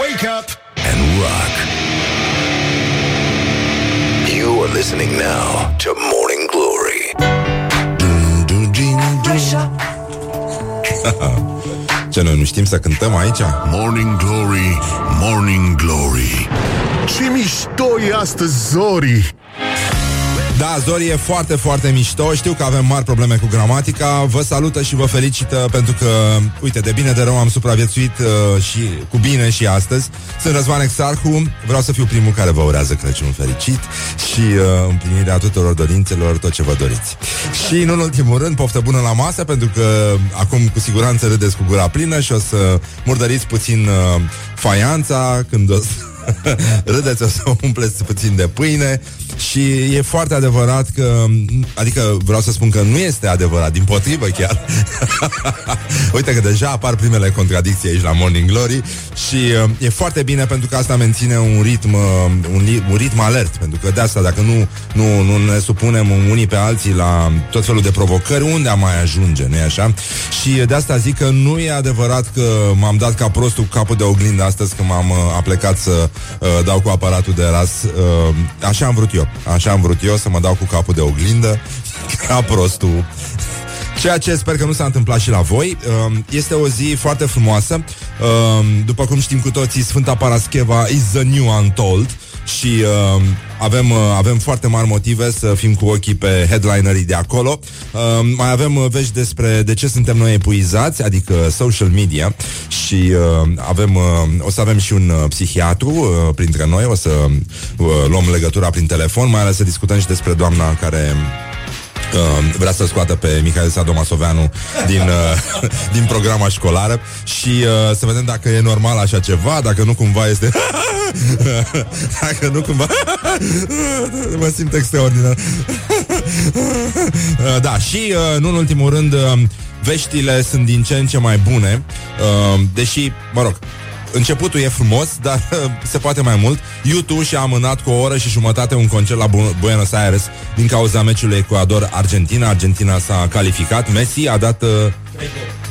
Wake up and rock. You are listening now to Morning Glory. Ce noi nu știm să cântăm aici? Morning Glory, Morning Glory. Ce mișto e astăzi, Zori! Da, Zori e foarte, foarte mișto. Știu că avem mari probleme cu gramatica. Vă salută și vă felicită pentru că Uite, de bine de rău am supraviețuit uh, Și cu bine și astăzi. Sunt Răzvan Exarhu Vreau să fiu primul care vă urează Crăciun fericit Și uh, împlinirea tuturor dorințelor Tot ce vă doriți. Și în ultimul rând, poftă bună la masă Pentru că acum cu siguranță râdeți cu gura plină Și o să murdăriți puțin uh, faianța Când o să Râdeți o să umpleți puțin de pâine Și e foarte adevărat că Adică vreau să spun că nu este adevărat Din potrivă chiar Uite că deja apar primele contradicții aici la Morning Glory Și uh, e foarte bine pentru că asta menține un ritm uh, un, un ritm alert Pentru că de asta dacă nu, nu, nu ne supunem unii pe alții La tot felul de provocări Unde am mai ajunge, nu-i așa? Și de asta zic că nu e adevărat că m-am dat ca prostul cu capul de oglindă astăzi Când m-am uh, aplecat să uh, dau cu aparatul de ras uh, Așa am vrut eu Așa am vrut eu să mă dau cu capul de oglindă Ca prostul. Ceea ce sper că nu s-a întâmplat și la voi. Uh, Este o zi foarte frumoasă. Uh, După cum știm cu toții Sfânta Parascheva is the new untold și uh, avem, uh, avem foarte mari motive să fim cu ochii pe headlinerii de acolo. Uh, mai avem uh, vești despre de ce suntem noi epuizați, adică social media și uh, avem, uh, o să avem și un uh, psihiatru uh, printre noi, o să uh, luăm legătura prin telefon, mai ales să discutăm și despre doamna care uh, vrea să scoată pe Mihail Sadomasoveanu din, uh, din programa școlară și uh, să vedem dacă e normal așa ceva, dacă nu cumva este... dacă nu cumva... mă simt extraordinar. uh, da, și uh, nu în ultimul rând... Uh, Veștile sunt din ce în ce mai bune uh, Deși, mă rog Începutul e frumos, dar se poate mai mult. YouTube și-a amânat cu o oră și jumătate un concert la Bu- Buenos Aires din cauza meciului Ecuador-Argentina. Argentina s-a calificat. Messi a dat uh,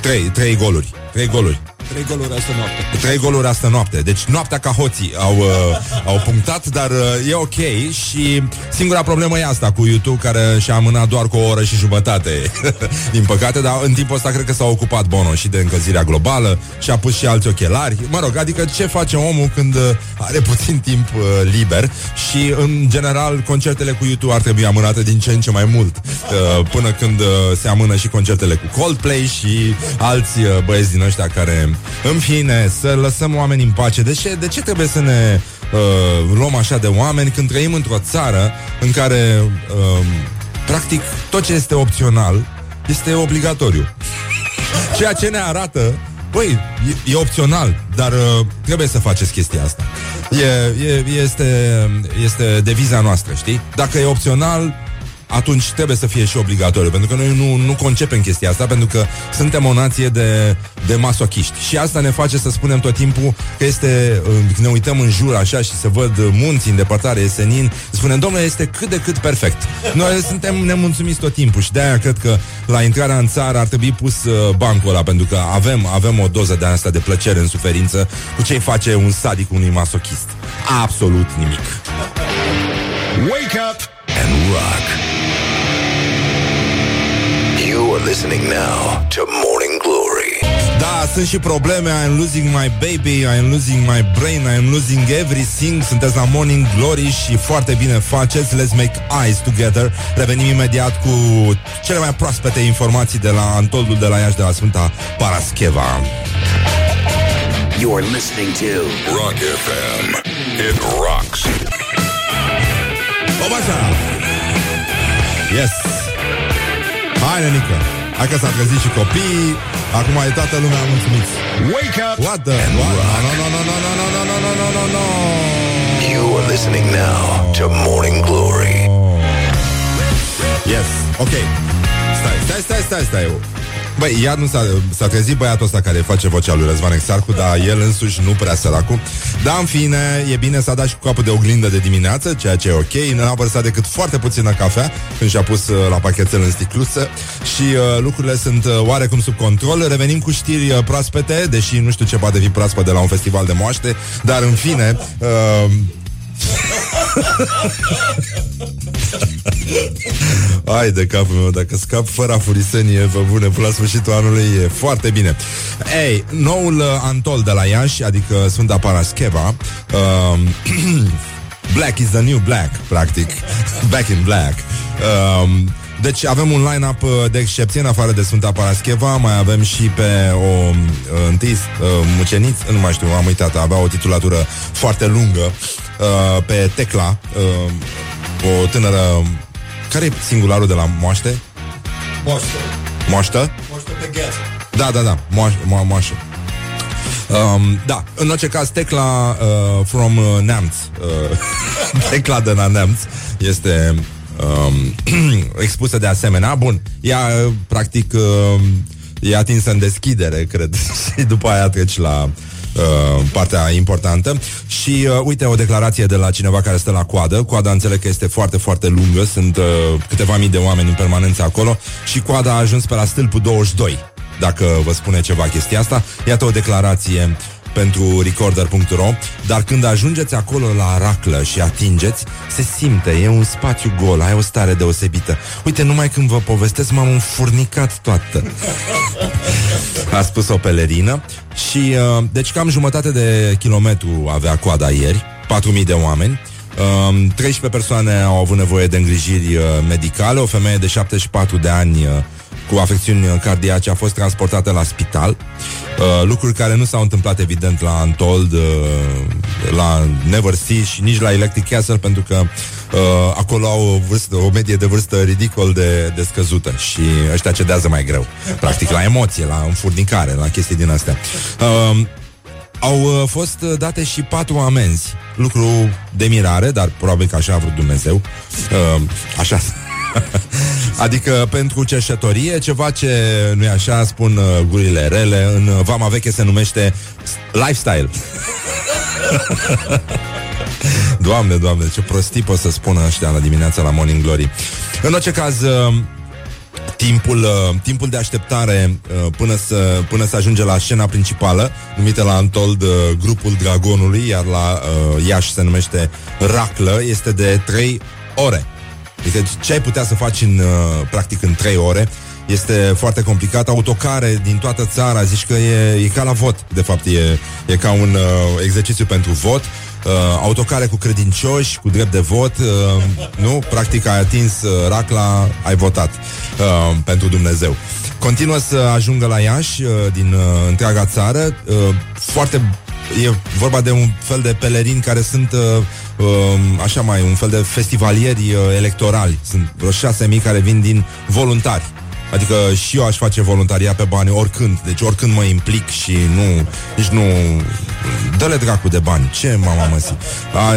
trei, trei goluri. Trei goluri. Trei goluri astă noapte. Trei goluri astă noapte. Deci noaptea ca hoții au, uh, au punctat, dar uh, e ok și singura problemă e asta cu YouTube care și-a amânat doar cu o oră și jumătate. Din păcate, dar în timpul ăsta cred că s-a ocupat Bono și de încălzirea globală și a pus și alți ochelari. Mă rog, adică ce face omul când uh, are puțin timp uh, liber și în general concertele cu YouTube ar trebui amânate din ce în ce mai mult uh, până când uh, se amână și concertele cu Coldplay și alți uh, băieți din ăștia care în fine, să lăsăm oamenii în pace. De ce, de ce trebuie să ne uh, luăm așa de oameni când trăim într-o țară în care, uh, practic, tot ce este opțional este obligatoriu? Ceea ce ne arată Băi, e, e opțional, dar uh, trebuie să faceți chestia asta. E, e, este, este deviza noastră, știi? Dacă e opțional, atunci trebuie să fie și obligatoriu, pentru că noi nu, nu concepem chestia asta, pentru că suntem o nație de, de masochiști. Și asta ne face să spunem tot timpul că este, uh, când ne uităm în jur așa și se văd munții în depărtare, e senin, spunem, domnule, este cât de cât perfect. Noi suntem nemulțumiți tot timpul și de-aia cred că la intrarea în țară ar trebui pus uh, bancul ăla, pentru că avem, avem o doză de asta de plăcere în suferință cu ce face un sadic unui masochist. Absolut nimic. Wake up and rock. You are listening now to Morning Glory. Da, sunt și probleme I'm losing my baby, I'm losing my brain I'm losing everything Sunteți la Morning Glory și foarte bine faceți Let's make eyes together Revenim imediat cu cele mai proaspete informații De la Antoldul de la Iași De la Sfânta Parascheva You are listening to Rock FM. It rocks. Obașa! Yes! Hai, nenică! Hai că s-a trezit și copiii Acum e toată lumea mulțumiți Wake up What the? What? No, no, no, no, no, no, no, no, no, no, no, no You are listening now to Morning Glory. Yes, ok Stai, stai, stai, stai, stai Băi, iar nu s-a, s-a trezit băiatul ăsta care face vocea lui Răzvan Exarcu, dar el însuși nu prea săracul. Dar, în fine, e bine să a dat și cu capul de oglindă de dimineață, ceea ce e ok. Nu a vărsat decât foarte puțină cafea când și-a pus uh, la pachetel în sticluță și uh, lucrurile sunt uh, oarecum sub control. Revenim cu știri uh, proaspete, deși nu știu ce poate fi proaspăt de la un festival de moaște, dar, în fine... Uh, Hai de capul meu, dacă scap fără afurisenie pe bune până la sfârșitul anului, e foarte bine. Ei, noul uh, Antol de la Iași, adică Sfânta Parascheva, uh, Black is the new black, practic. Back in black. Uh, deci avem un line-up uh, de excepție în afară de Sfânta Parascheva, mai avem și pe o uh, întâi uh, muceniță, nu mai știu, am uitat, avea o titulatură foarte lungă uh, pe Tecla, uh, o tânără... Care e singularul de la moaște? Moaște. Moaștă? Moaște pe gheață. Da, da, da, moașă. Mo- moașă. Um, da, în orice caz, Tecla uh, from uh, Neamț, uh, Tecla de la Neamț, este um, expusă de asemenea. Bun, ea, uh, practic, uh, e atinsă în deschidere, cred, și după aia treci la uh, partea importantă. Și uh, uite o declarație de la cineva care stă la coadă. Coada înțeleg că este foarte, foarte lungă, sunt uh, câteva mii de oameni în permanență acolo și coada a ajuns pe la stâlpul 22 dacă vă spune ceva chestia asta. Iată o declarație pentru recorder.ro Dar când ajungeți acolo la raclă și atingeți Se simte, e un spațiu gol Ai o stare deosebită. Uite, numai când vă povestesc m-am înfurnicat toată. A spus o pelerină Și, uh, deci cam jumătate de kilometru avea coada ieri 4.000 de oameni. Um, 13 persoane au avut nevoie de îngrijiri uh, medicale O femeie de 74 de ani uh, cu afecțiuni cardiace a fost transportată la spital. Uh, lucruri care nu s-au întâmplat evident la Untold, uh, la Never See și nici la Electric Castle pentru că uh, acolo au o, vârstă, o medie de vârstă ridicol de, de scăzută și ăștia cedează mai greu. Practic la emoție, la înfurnicare, la chestii din astea. Uh, au uh, fost uh, date și patru amenzi Lucru de mirare, dar probabil că așa a vrut Dumnezeu uh, Așa Adică pentru cerșătorie, ceva ce nu e așa, spun uh, gurile rele, în uh, Vama Veche se numește lifestyle. doamne, doamne, ce prostii pot să spună ăștia la dimineața la Morning Glory. În orice caz, uh, timpul, uh, timpul de așteptare uh, până, să, până să ajunge la scena principală, numită la Antold uh, grupul Dragonului, iar la uh, Iași se numește Raclă, este de 3 ore. Adică ce ai putea să faci în, uh, practic în 3 ore este foarte complicat. Autocare din toată țara, zici că e, e ca la vot. De fapt, e, e ca un uh, exercițiu pentru vot. Uh, autocare cu credincioși, cu drept de vot, uh, nu? Practic ai atins uh, racla, ai votat uh, pentru Dumnezeu. Continuă să ajungă la Iași uh, din uh, întreaga țară. Uh, foarte e vorba de un fel de pelerini care sunt uh, uh, așa mai un fel de festivalieri uh, electorali. Sunt vreo șase mii care vin din voluntari. Adică și eu aș face voluntaria pe bani oricând, deci oricând mă implic și nu, nici nu, dă-le dracu de bani, ce mama măsi.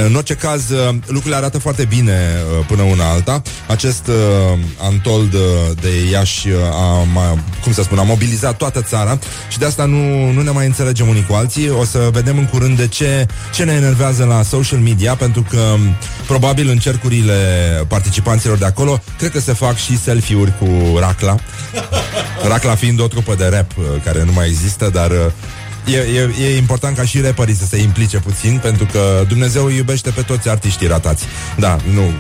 În orice caz, uh, lucrurile arată foarte bine uh, până una alta. Acest uh, Antold de Iași a, a, cum să spun, a mobilizat toată țara și de asta nu, nu ne mai înțelegem unii cu alții. O să vedem în curând de ce, ce ne enervează la social media, pentru că probabil în cercurile participanților de acolo, cred că se fac și selfie-uri cu Racla Racla fiind o trupă de rap uh, care nu mai există, dar uh, e, e, e important ca și rapperii să se implice puțin, pentru că Dumnezeu îi iubește pe toți artiștii ratați. Da, nu...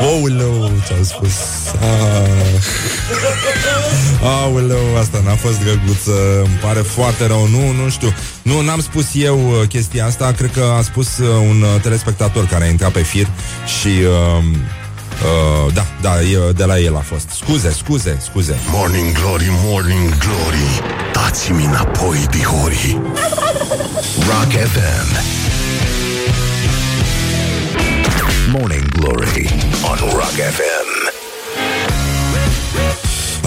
Ouleu, ce-am spus. Ah. Aoleu, asta n-a fost drăguță. Îmi pare foarte rău. Nu, nu știu. Nu, n-am spus eu uh, chestia asta. Cred că a spus uh, un uh, telespectator Care a intrat pe fir Și uh, Uh, da, da, e, de la el a fost. Scuze, scuze, scuze. Morning Glory, Morning Glory Dați-mi înapoi, dihori Rock FM. Morning Glory on Rock FM.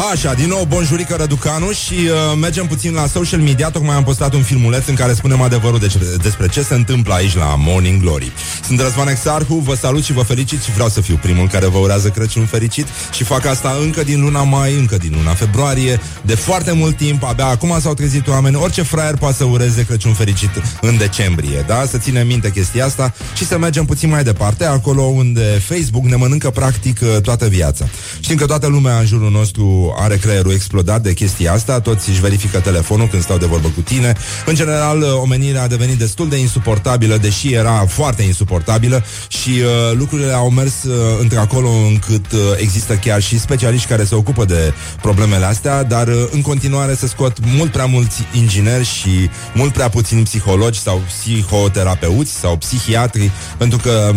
Așa, din nou, bonjurică Răducanu și uh, mergem puțin la social media. Tocmai am postat un filmuleț în care spunem adevărul de despre ce se întâmplă aici la Morning Glory. Sunt Răzvan Exarhu, vă salut și vă felicit și vreau să fiu primul care vă urează Crăciun fericit și fac asta încă din luna mai, încă din luna februarie, de foarte mult timp, abia acum s-au trezit oameni, orice fraier poate să ureze Crăciun fericit în decembrie, da? Să ținem minte chestia asta și să mergem puțin mai departe, acolo unde Facebook ne mănâncă practic uh, toată viața. Știm că toată lumea în jurul nostru are creierul explodat de chestia asta, toți își verifică telefonul când stau de vorbă cu tine. În general, uh, omenirea a devenit destul de insuportabilă, deși era foarte insuportabilă și uh, lucrurile au mers uh, într-acolo încât uh, există chiar și specialiști care se ocupă de problemele astea, dar uh, în continuare se scot mult prea mulți ingineri și mult prea puțini psihologi sau psihoterapeuți sau psihiatri, pentru că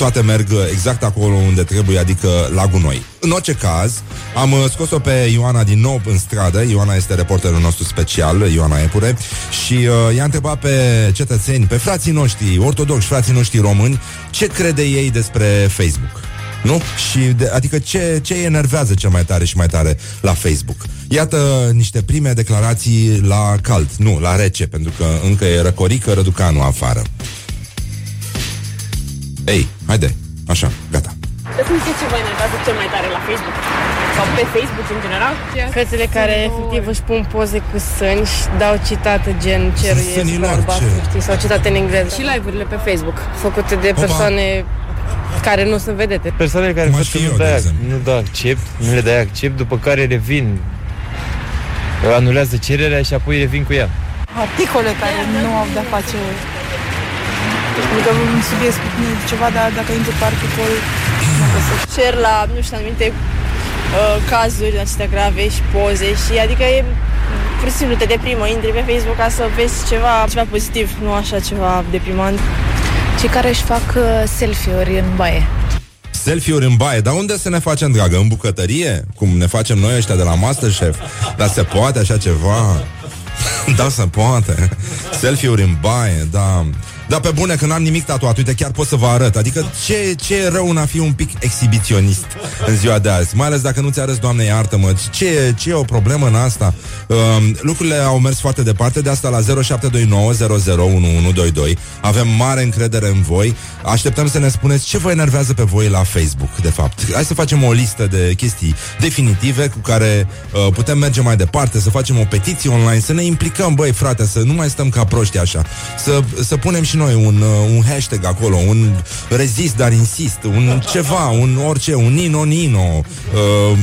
toate merg exact acolo unde trebuie, adică la gunoi. În orice caz, am uh, scos-o pe Ioana din nou în stradă. Ioana este reporterul nostru special, Ioana Epure, și uh, i-a întrebat pe cetățeni, pe frații noștri ortodoxi, frații noștri români, ce crede ei despre Facebook. Nu? Și de, adică ce, ce îi enervează cel mai tare și mai tare la Facebook. Iată niște prime declarații la cald, nu, la rece, pentru că încă e răcorică răducanu afară. Ei, haide, așa, gata. Ce sunt ce vă enervează cel mai tare la Facebook? Sau pe Facebook în general? Fetele care efectiv își pun poze cu sâni și dau citate gen cerul e Sânilor, albastru, ce? știi, sau citate în engleză. Și live-urile pe Facebook. făcute de Opa. persoane care nu sunt vedete. Persoanele care Cum aș văd că fi nu, eu, de dai, exemplu. nu dau accept, nu le dai accept, după care revin, anulează cererea și apoi revin cu ea. articole care nu au de-a face Adică un subiect spune ceva, dar dacă intru pe articol nu găsesc. Share la, nu știu, anumite uh, cazuri astea grave și poze și adică e pur și simplu te deprimă, intri pe Facebook ca să vezi ceva, ceva pozitiv, nu așa ceva deprimant. Cei care își fac uh, selfie-uri în baie. Selfie-uri în baie, dar unde să ne facem, dragă? În bucătărie? Cum ne facem noi ăștia de la Masterchef? Dar se poate așa ceva? da, se poate. Selfie-uri în baie, da. Dar pe bune, că n-am nimic tatuat, uite, chiar pot să vă arăt. Adică ce, ce e rău în a fi un pic exhibiționist în ziua de azi? Mai ales dacă nu-ți arăți, Doamne, iartă-mă. Ce, ce e o problemă în asta? Um, lucrurile au mers foarte departe, de asta la 0729001122. Avem mare încredere în voi. Așteptăm să ne spuneți ce vă enervează pe voi la Facebook, de fapt. Hai să facem o listă de chestii definitive cu care uh, putem merge mai departe, să facem o petiție online, să ne implicăm, băi, frate, să nu mai stăm ca proști așa. Să, să punem și noi un, uh, un hashtag acolo, un rezist, dar insist, un ceva, un orice, un nino nino. Uh,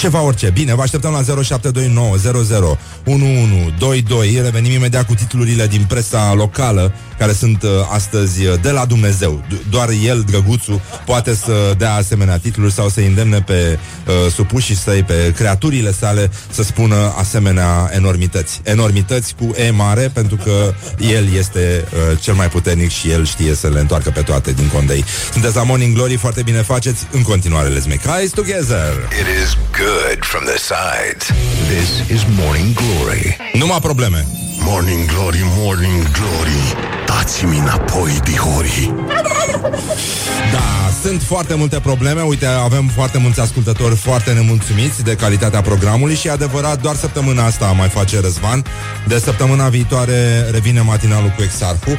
ceva orice. Bine, vă așteptăm la 0729 00 1122. Revenim imediat cu titlurile din presa locală, care sunt uh, astăzi uh, de la Dumnezeu. Do- doar el, drăguțul, poate să dea asemenea titluri sau să îndemne pe uh, supușii săi, pe creaturile sale, să spună asemenea enormități. Enormități cu E mare, pentru că el este uh, cel mai puternic și el știe să le întoarcă pe toate din condei. Sunteți la Morning Glory, foarte bine faceți. În continuare, let's make eyes together. It is good from the sides. This is Morning Glory. Numai probleme. Morning Glory, Morning Glory. Dați-mi înapoi, dihorii Da, sunt foarte multe probleme. Uite, avem foarte mulți ascultători Foarte nemulțumiți de calitatea programului Și e adevărat, doar săptămâna asta mai face Răzvan. De săptămâna viitoare Revine matinalul cu Exarhu. Uh,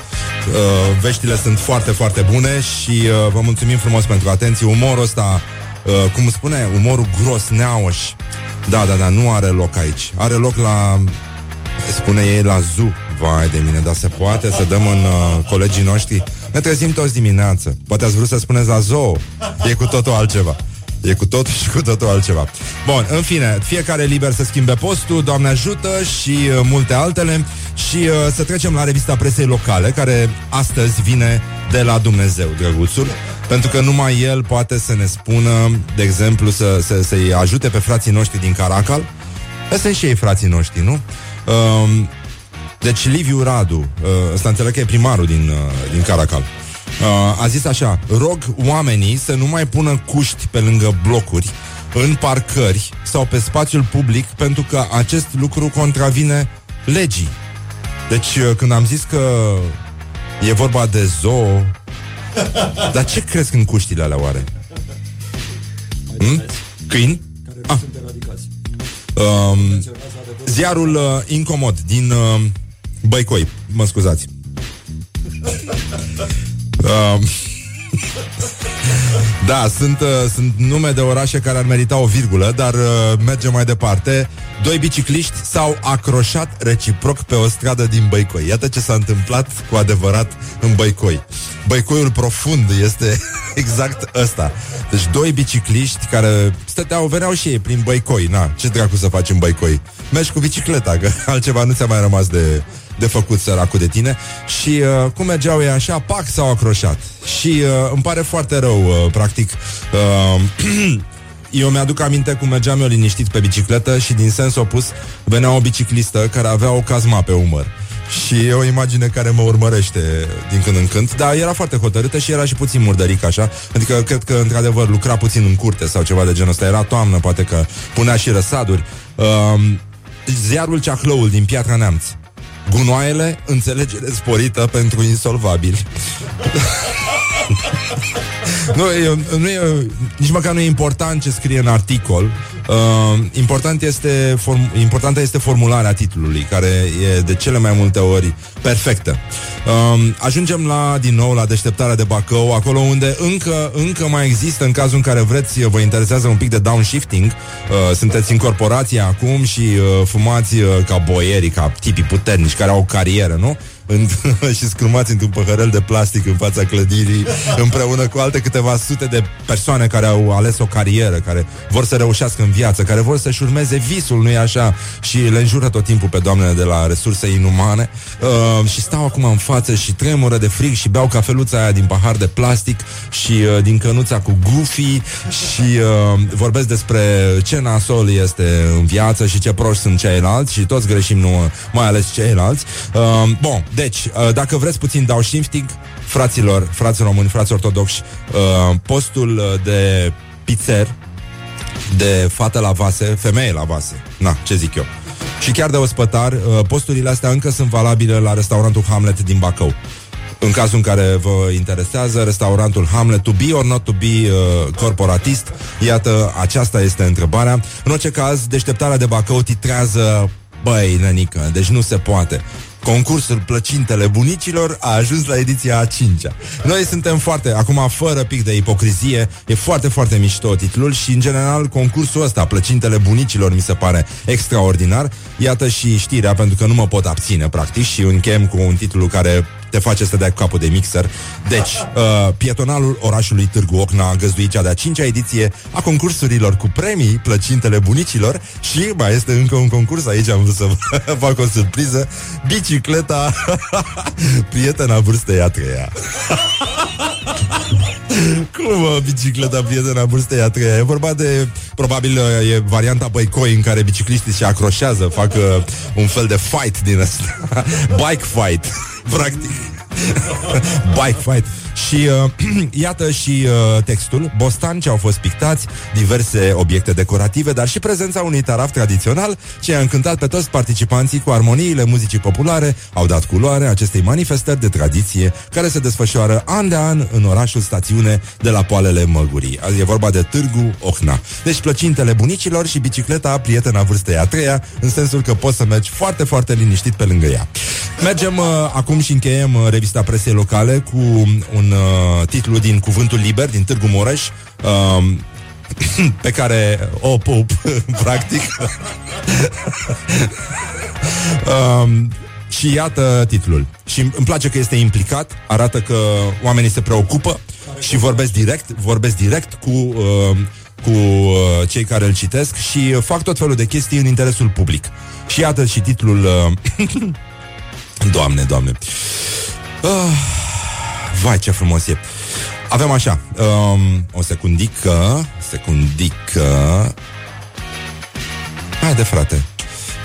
Veștile sunt foarte, foarte bune Și uh, vă mulțumim frumos pentru atenție. Umorul ăsta, uh, cum spune? Umorul gros, neauș Da, da, da, nu are loc aici. Are loc la Spune ei la zoo Vai de mine, dar se poate să dăm în uh, colegii noștri? Ne trezim toți dimineață. Poate ați vrut să spuneți la zoo. E cu totul altceva. E cu totul și cu totul altceva. Bun, în fine, fiecare e liber să schimbe postul Doamne ajută și uh, multe altele. Și uh, să trecem la revista presei locale Care astăzi vine de la Dumnezeu, drăguțul. Pentru că numai el poate să ne spună, de exemplu, să, să, să-i ajute pe frații noștri din Caracal. Ăsta sunt și ei frații noștri, nu? Um, deci Liviu Radu, uh, ăsta înțeleg că e primarul din, uh, din Caracal, uh, a zis așa, rog oamenii să nu mai pună cuști pe lângă blocuri, în parcări sau pe spațiul public, pentru că acest lucru contravine legii. Deci uh, când am zis că e vorba de zoo, dar ce crezi în cuștile alea oare? Hmm? Câini? Ah. Um, ziarul uh, Incomod din uh, Băicoi, mă scuzați. Um, da, sunt, uh, sunt nume de orașe care ar merita o virgulă, dar uh, mergem mai departe. Doi bicicliști s-au acroșat reciproc pe o stradă din Băicoi. Iată ce s-a întâmplat cu adevărat în Băicoi. Băicoiul profund este exact ăsta. Deci doi bicicliști care stăteau, veneau și ei prin Băicoi. Na, ce dracu să faci în Băicoi? Mergi cu bicicleta, că altceva nu ți-a mai rămas de, de făcut săracul de tine. Și uh, cum mergeau ei așa, pac, s-au acroșat. Și uh, îmi pare foarte rău, uh, practic, uh, eu mi-aduc aminte cum mergeam eu liniștit pe bicicletă și din sens opus venea o biciclistă care avea o cazma pe umăr. Și e o imagine care mă urmărește din când în când Dar era foarte hotărâtă și era și puțin murdăric așa. Adică cred că într-adevăr lucra puțin în curte Sau ceva de genul ăsta. Era toamnă, poate că punea și răsaduri. Um, Ziarul Ceahlăul din Piatra Neamț Gunoaiele, înțelegere sporită pentru insolvabili nu, e, nu e, nici măcar nu e important ce scrie în articol. Uh, important este form, importantă este formularea titlului, care e de cele mai multe ori perfectă. Uh, ajungem la, din nou, la deșteptarea de Bacău, acolo unde încă, încă mai există, în cazul în care vreți, vă interesează un pic de downshifting, uh, sunteți în corporație acum și uh, fumați uh, ca boierii, ca tipii puternici care au o carieră, nu? În, și scrumați într-un păhărel de plastic în fața clădirii, împreună cu alte câteva sute de persoane care au ales o carieră, care vor să reușească în viață, care vor să-și urmeze visul, nu-i așa? Și le înjură tot timpul pe doamnele de la resurse inumane uh, și stau acum în față și tremură de frig și beau cafeluța aia din pahar de plastic și uh, din cănuța cu Goofy și uh, vorbesc despre ce nasol este în viață și ce proști sunt ceilalți și toți greșim, nu mai ales ceilalți. Uh, bun, deci, uh, dacă vreți puțin dau shifting, fraților, frați români, frați ortodoxi, uh, postul uh, de pizzer, de fată la vase, femeie la vase, na, ce zic eu, și chiar de ospătar, posturile astea încă sunt valabile la restaurantul Hamlet din Bacău. În cazul în care vă interesează restaurantul Hamlet, to be or not to be uh, corporatist, iată, aceasta este întrebarea. În orice caz, deșteptarea de Bacău titrează Băi, nănică, deci nu se poate. Concursul Plăcintele Bunicilor a ajuns la ediția a cincea. Noi suntem foarte, acum fără pic de ipocrizie, e foarte, foarte mișto titlul și, în general, concursul ăsta, Plăcintele Bunicilor, mi se pare extraordinar. Iată și știrea, pentru că nu mă pot abține, practic, și închem cu un titlu care te face să dai capul de mixer. Deci, uh, pietonalul orașului Târgu Ocna a găzduit cea de-a cincea ediție a concursurilor cu premii, plăcintele bunicilor și mai este încă un concurs, aici am vrut să vă fac o surpriză, bicicleta prietena vârstei a treia. Cum, mă, bicicleta prietena vârstei a treia? E vorba de, probabil, e varianta Băicoi în care bicicliștii se acroșează, fac uh, un fel de fight din asta. Bike fight, practic. Bike fight. Și uh, iată și uh, textul. Bostanci au fost pictați Diverse obiecte decorative Dar și prezența unui taraf tradițional Ce a încântat pe toți participanții Cu armoniile muzicii populare Au dat culoare acestei manifestări de tradiție Care se desfășoară an de an În orașul stațiune de la poalele Măgurii E vorba de Târgu Ohna. Deci plăcintele bunicilor și bicicleta Prietena vârstei a treia În sensul că poți să mergi foarte, foarte liniștit pe lângă ea. Mergem uh, acum și încheiem uh, revista presei locale Cu un un uh, titlu din Cuvântul Liber, din Târgu Mureș, uh, pe care o pup, practic. um, și iată titlul. Și îmi place că este implicat, arată că oamenii se preocupă și vorbesc direct, vorbesc direct cu, uh, cu uh, cei care îl citesc și fac tot felul de chestii în interesul public. Și iată și titlul uh, Doamne, doamne. Uh, Vai, ce frumos e. Avem așa, um, o secundică, secundică. Haide, frate.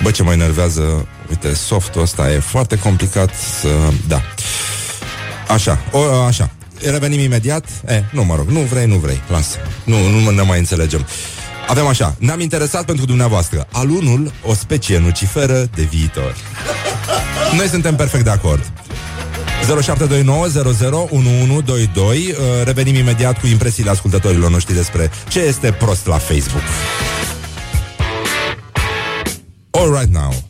Bă, ce mă enervează, uite, softul ăsta e foarte complicat să... Da. Așa, o, așa. Revenim imediat? E, nu, mă rog, nu vrei, nu vrei, lasă. Nu, nu ne mai înțelegem. Avem așa, ne-am interesat pentru dumneavoastră. Alunul, o specie nuciferă de viitor. Noi suntem perfect de acord. 0729 uh, Revenim imediat cu impresiile ascultătorilor noștri despre ce este prost la Facebook. All right now.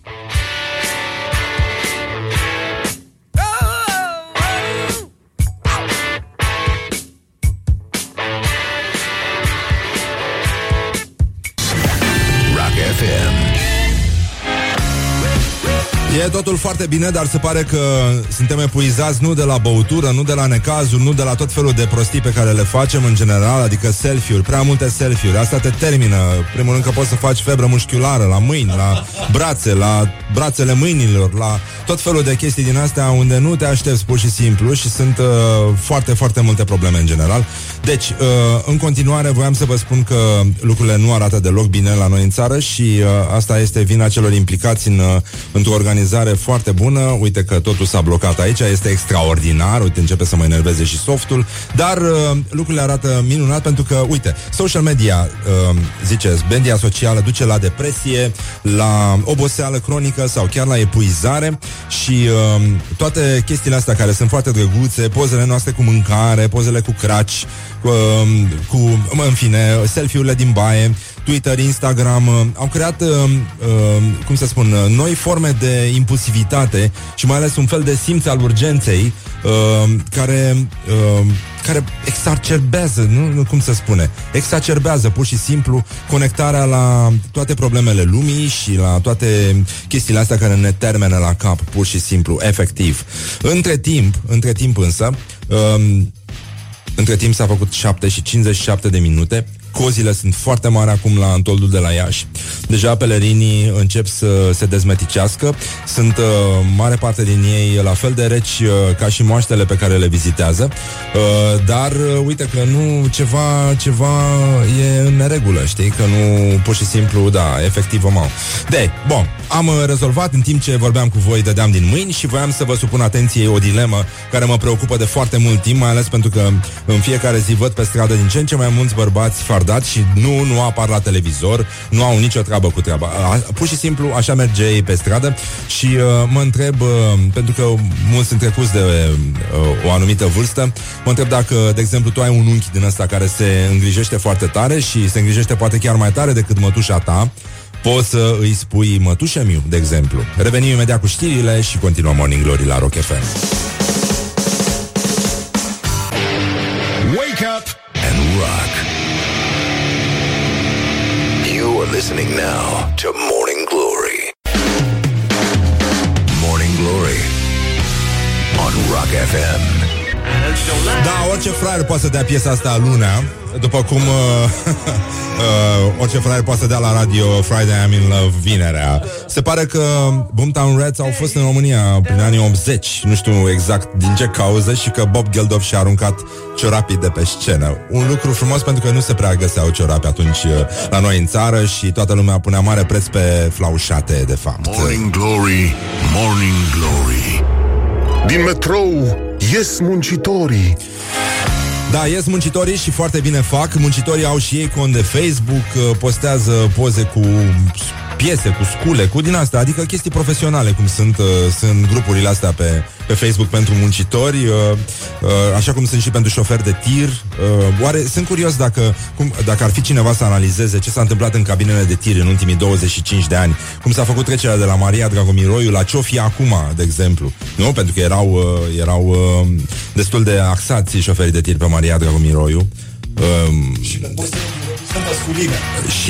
Totul foarte bine, dar se pare că suntem epuizați nu de la băutură, nu de la necazuri, nu de la tot felul de prostii pe care le facem în general, adică selfie-uri, prea multe selfie-uri. Asta te termină. Primul rând că poți să faci febră mușchiulară la mâini, la brațe, la brațele mâinilor, la tot felul de chestii din astea unde nu te aștepți pur și simplu și sunt uh, foarte, foarte multe probleme în general. Deci, uh, în continuare, voiam să vă spun că lucrurile nu arată deloc bine la noi în țară și uh, asta este vina celor implicați în, uh, într-o organizare foarte bună. Uite că totul s-a blocat aici, este extraordinar, uite, începe să mă enerveze și softul, dar uh, lucrurile arată minunat pentru că, uite, social media, uh, ziceți, media socială duce la depresie, la oboseală cronică sau chiar la epuizare și uh, toate chestiile astea care sunt foarte drăguțe, pozele noastre cu mâncare, pozele cu craci, cu, um, cu mă, în fine, selfie-urile din baie, Twitter, Instagram, uh, au creat, uh, uh, cum să spun, uh, noi forme de impulsivitate și mai ales un fel de simț al urgenței uh, care, uh, care exacerbează, nu, nu cum să spune, exacerbează pur și simplu conectarea la toate problemele lumii și la toate chestiile astea care ne termenă la cap, pur și simplu, efectiv. Între timp, între timp însă, um, între timp s-a făcut 7 și 57 de minute. Cozile sunt foarte mari acum la Antoldul de la Iași. Deja pelerinii încep să se dezmeticească. Sunt uh, mare parte din ei la fel de reci uh, ca și moaștele pe care le vizitează. Uh, dar uh, uite că nu ceva, ceva e în neregulă, știi? Că nu pur și simplu, da, efectiv o mau. De, bun, am uh, rezolvat în timp ce vorbeam cu voi, dădeam din mâini și voiam să vă supun atenției o dilemă care mă preocupă de foarte mult timp, mai ales pentru că în fiecare zi văd pe stradă din ce în ce mai mulți bărbați fardați și nu, nu apar la televizor, nu au nicio treabă cu treaba. A, pur și simplu așa merge ei pe stradă și uh, mă întreb, uh, pentru că mulți sunt trecuți de uh, o anumită vârstă, mă întreb dacă, de exemplu, tu ai un unchi din ăsta care se îngrijește foarte tare și se îngrijește poate chiar mai tare decât mătușa ta, poți să îi spui mătușe miu, de exemplu. Revenim imediat cu știrile și continuăm Morning Glory la Rock FM. Wake up and rock. Listening now to Morning Glory. Morning Glory on Rock FM. Da, orice fraier poate să dea piesa asta lunea După cum uh, uh, Orice fraier poate să dea la radio Friday I'm in Love vinerea. Se pare că Boomtown Reds au fost în România Prin anii 80 Nu știu exact din ce cauză Și că Bob Geldof și-a aruncat ciorapii de pe scenă. Un lucru frumos pentru că nu se prea găseau ciorapi atunci uh, La noi în țară Și toată lumea punea mare preț pe flaușate De fapt. Morning Glory, Morning Glory. Din metrou ies muncitorii Da, ies muncitorii și foarte bine fac. Muncitorii au și ei cont de Facebook, uh, postează poze cu piese, cu scule, cu din astea, adică chestii profesionale, cum sunt, uh, sunt grupurile astea pe, pe Facebook pentru muncitori, uh, uh, așa cum sunt și pentru șoferi de tir. Uh, oare sunt curios dacă, cum, dacă ar fi cineva să analizeze ce s-a întâmplat în cabinele de tir în ultimii 25 de ani, cum s-a făcut trecerea de la Maria Dragomiroiu la ce-o fi acum, de exemplu. Nu? Pentru că erau, uh, erau uh, destul de axați șoferii de tir pe Maria Dragomiroiu. Um, și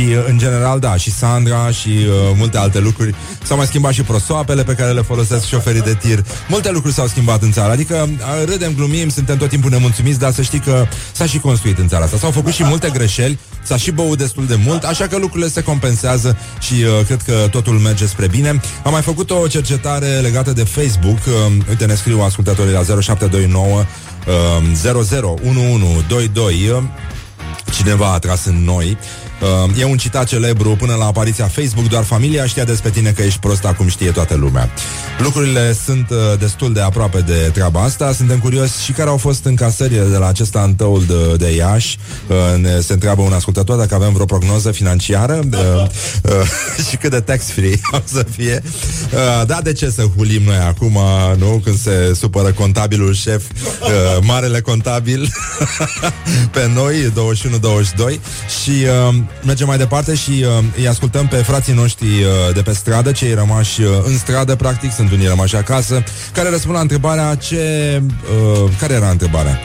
uh, în general, da, și Sandra și uh, multe alte lucruri. S-au mai schimbat și prosoapele pe care le folosesc șoferii de tir. Multe lucruri s-au schimbat în țară. Adică uh, râdem, glumim, suntem tot timpul nemulțumiți, dar să știi că s-a și construit în țara asta. S-au făcut și multe greșeli, s-a și băut destul de mult, așa că lucrurile se compensează și uh, cred că totul merge spre bine. Am mai făcut o cercetare legată de Facebook. Uh, uite, ne scriu ascultătorii la 0729 uh, 001122 uh, cineva a tras în noi. Uh, e un citat celebru până la apariția Facebook, doar familia știa despre tine că ești prost acum știe toată lumea. Lucrurile sunt uh, destul de aproape de treaba asta. Suntem curioși și care au fost încasările de la acest antoul de, de Iași. Uh, ne, se întreabă un ascultător dacă avem vreo prognoză financiară uh, uh, și cât de tax-free o să fie. Uh, da, de ce să hulim noi acum, nu? Când se supără contabilul șef, uh, marele contabil pe noi, 21-22 și uh, mergem mai departe și uh, îi ascultăm pe frații noștri uh, de pe stradă, cei rămași uh, în stradă, practic, sunt unii rămași acasă, care răspund la întrebarea ce... Uh, care era întrebarea?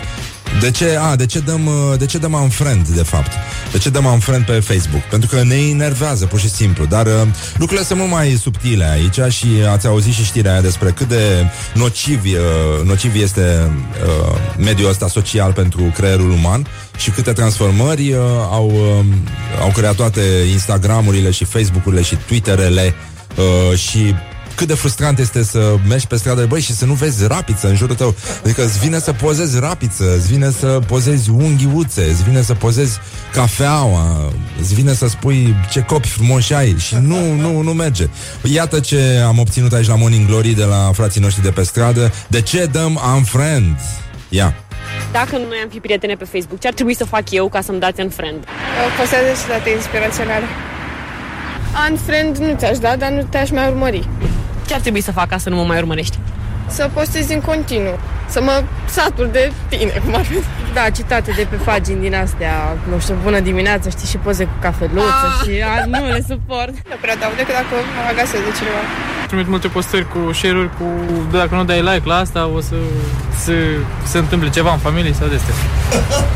De ce, a, de ce dăm, uh, de ce dăm unfriend, de fapt? De ce dăm unfriend pe Facebook? Pentru că ne enervează, pur și simplu. Dar uh, lucrurile sunt mult mai subtile aici și ați auzit și știrea aia despre cât de nociv, uh, nociv este uh, mediul ăsta social pentru creierul uman și câte transformări uh, au, uh, au creat toate Instagramurile și Facebook-urile și Twitterele uh, și cât de frustrant este să mergi pe stradă, băi, și să nu vezi rapiță în jurul tău. Adică îți vine să pozezi rapiță, îți vine să pozezi unghiuțe, îți vine să pozezi cafeaua, îți vine să spui ce copi frumoși ai și nu, nu, nu merge. Iată ce am obținut aici la Morning Glory de la frații noștri de pe stradă. De ce dăm unfriend? Ia. Dacă nu noi am fi prietene pe Facebook, ce ar trebui să fac eu ca să-mi dați un friend? Postează și date inspiraționale. Unfriend nu ți-aș da, dar nu te-aș mai urmări. Ce ar trebui să fac ca să nu mă mai urmărești? Să postezi în continuu. Să mă satur de tine, cum ar fi. Da, citate de pe pagini din astea, nu știu, bună dimineața, știi, și poze cu cafeluță Ah. și a, nu le suport. Nu prea dau decât dacă mă agasez de cineva. Trimit multe postări cu share-uri cu dacă nu dai like la asta o să se, se întâmple ceva în familie sau de astea.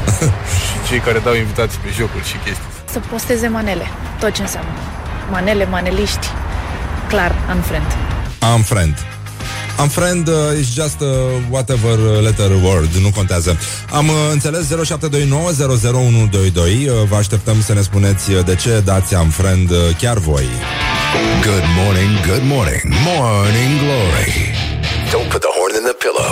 Cei care dau invitații pe jocuri și chestii. Să posteze manele, tot ce înseamnă. Manele, maneliști, clar, unfriend. Unfriend. Unfriend uh, is just uh, whatever uh, letter word, nu contează. Am uh, înțeles 0729 00122. Uh, vă așteptăm să ne spuneți uh, de ce dați unfriend uh, chiar voi. Good morning, good morning, morning glory. Don't put the horn in the pillow.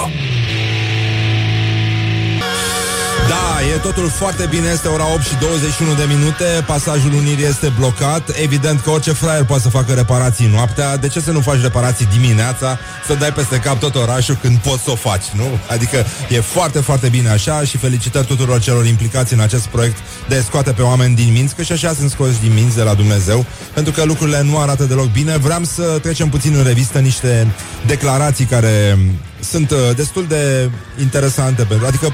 Da, e totul foarte bine, este ora 8 și 21 de minute, pasajul Unirii este blocat, evident că orice fraier poate să facă reparații noaptea, de ce să nu faci reparații dimineața, să dai peste cap tot orașul când poți să o faci, nu? Adică e foarte, foarte bine așa și felicitări tuturor celor implicați în acest proiect de a scoate pe oameni din minți, că și așa sunt scoși din minți de la Dumnezeu, pentru că lucrurile nu arată deloc bine. Vreau să trecem puțin în revistă niște declarații care sunt uh, destul de interesante, pentru, adică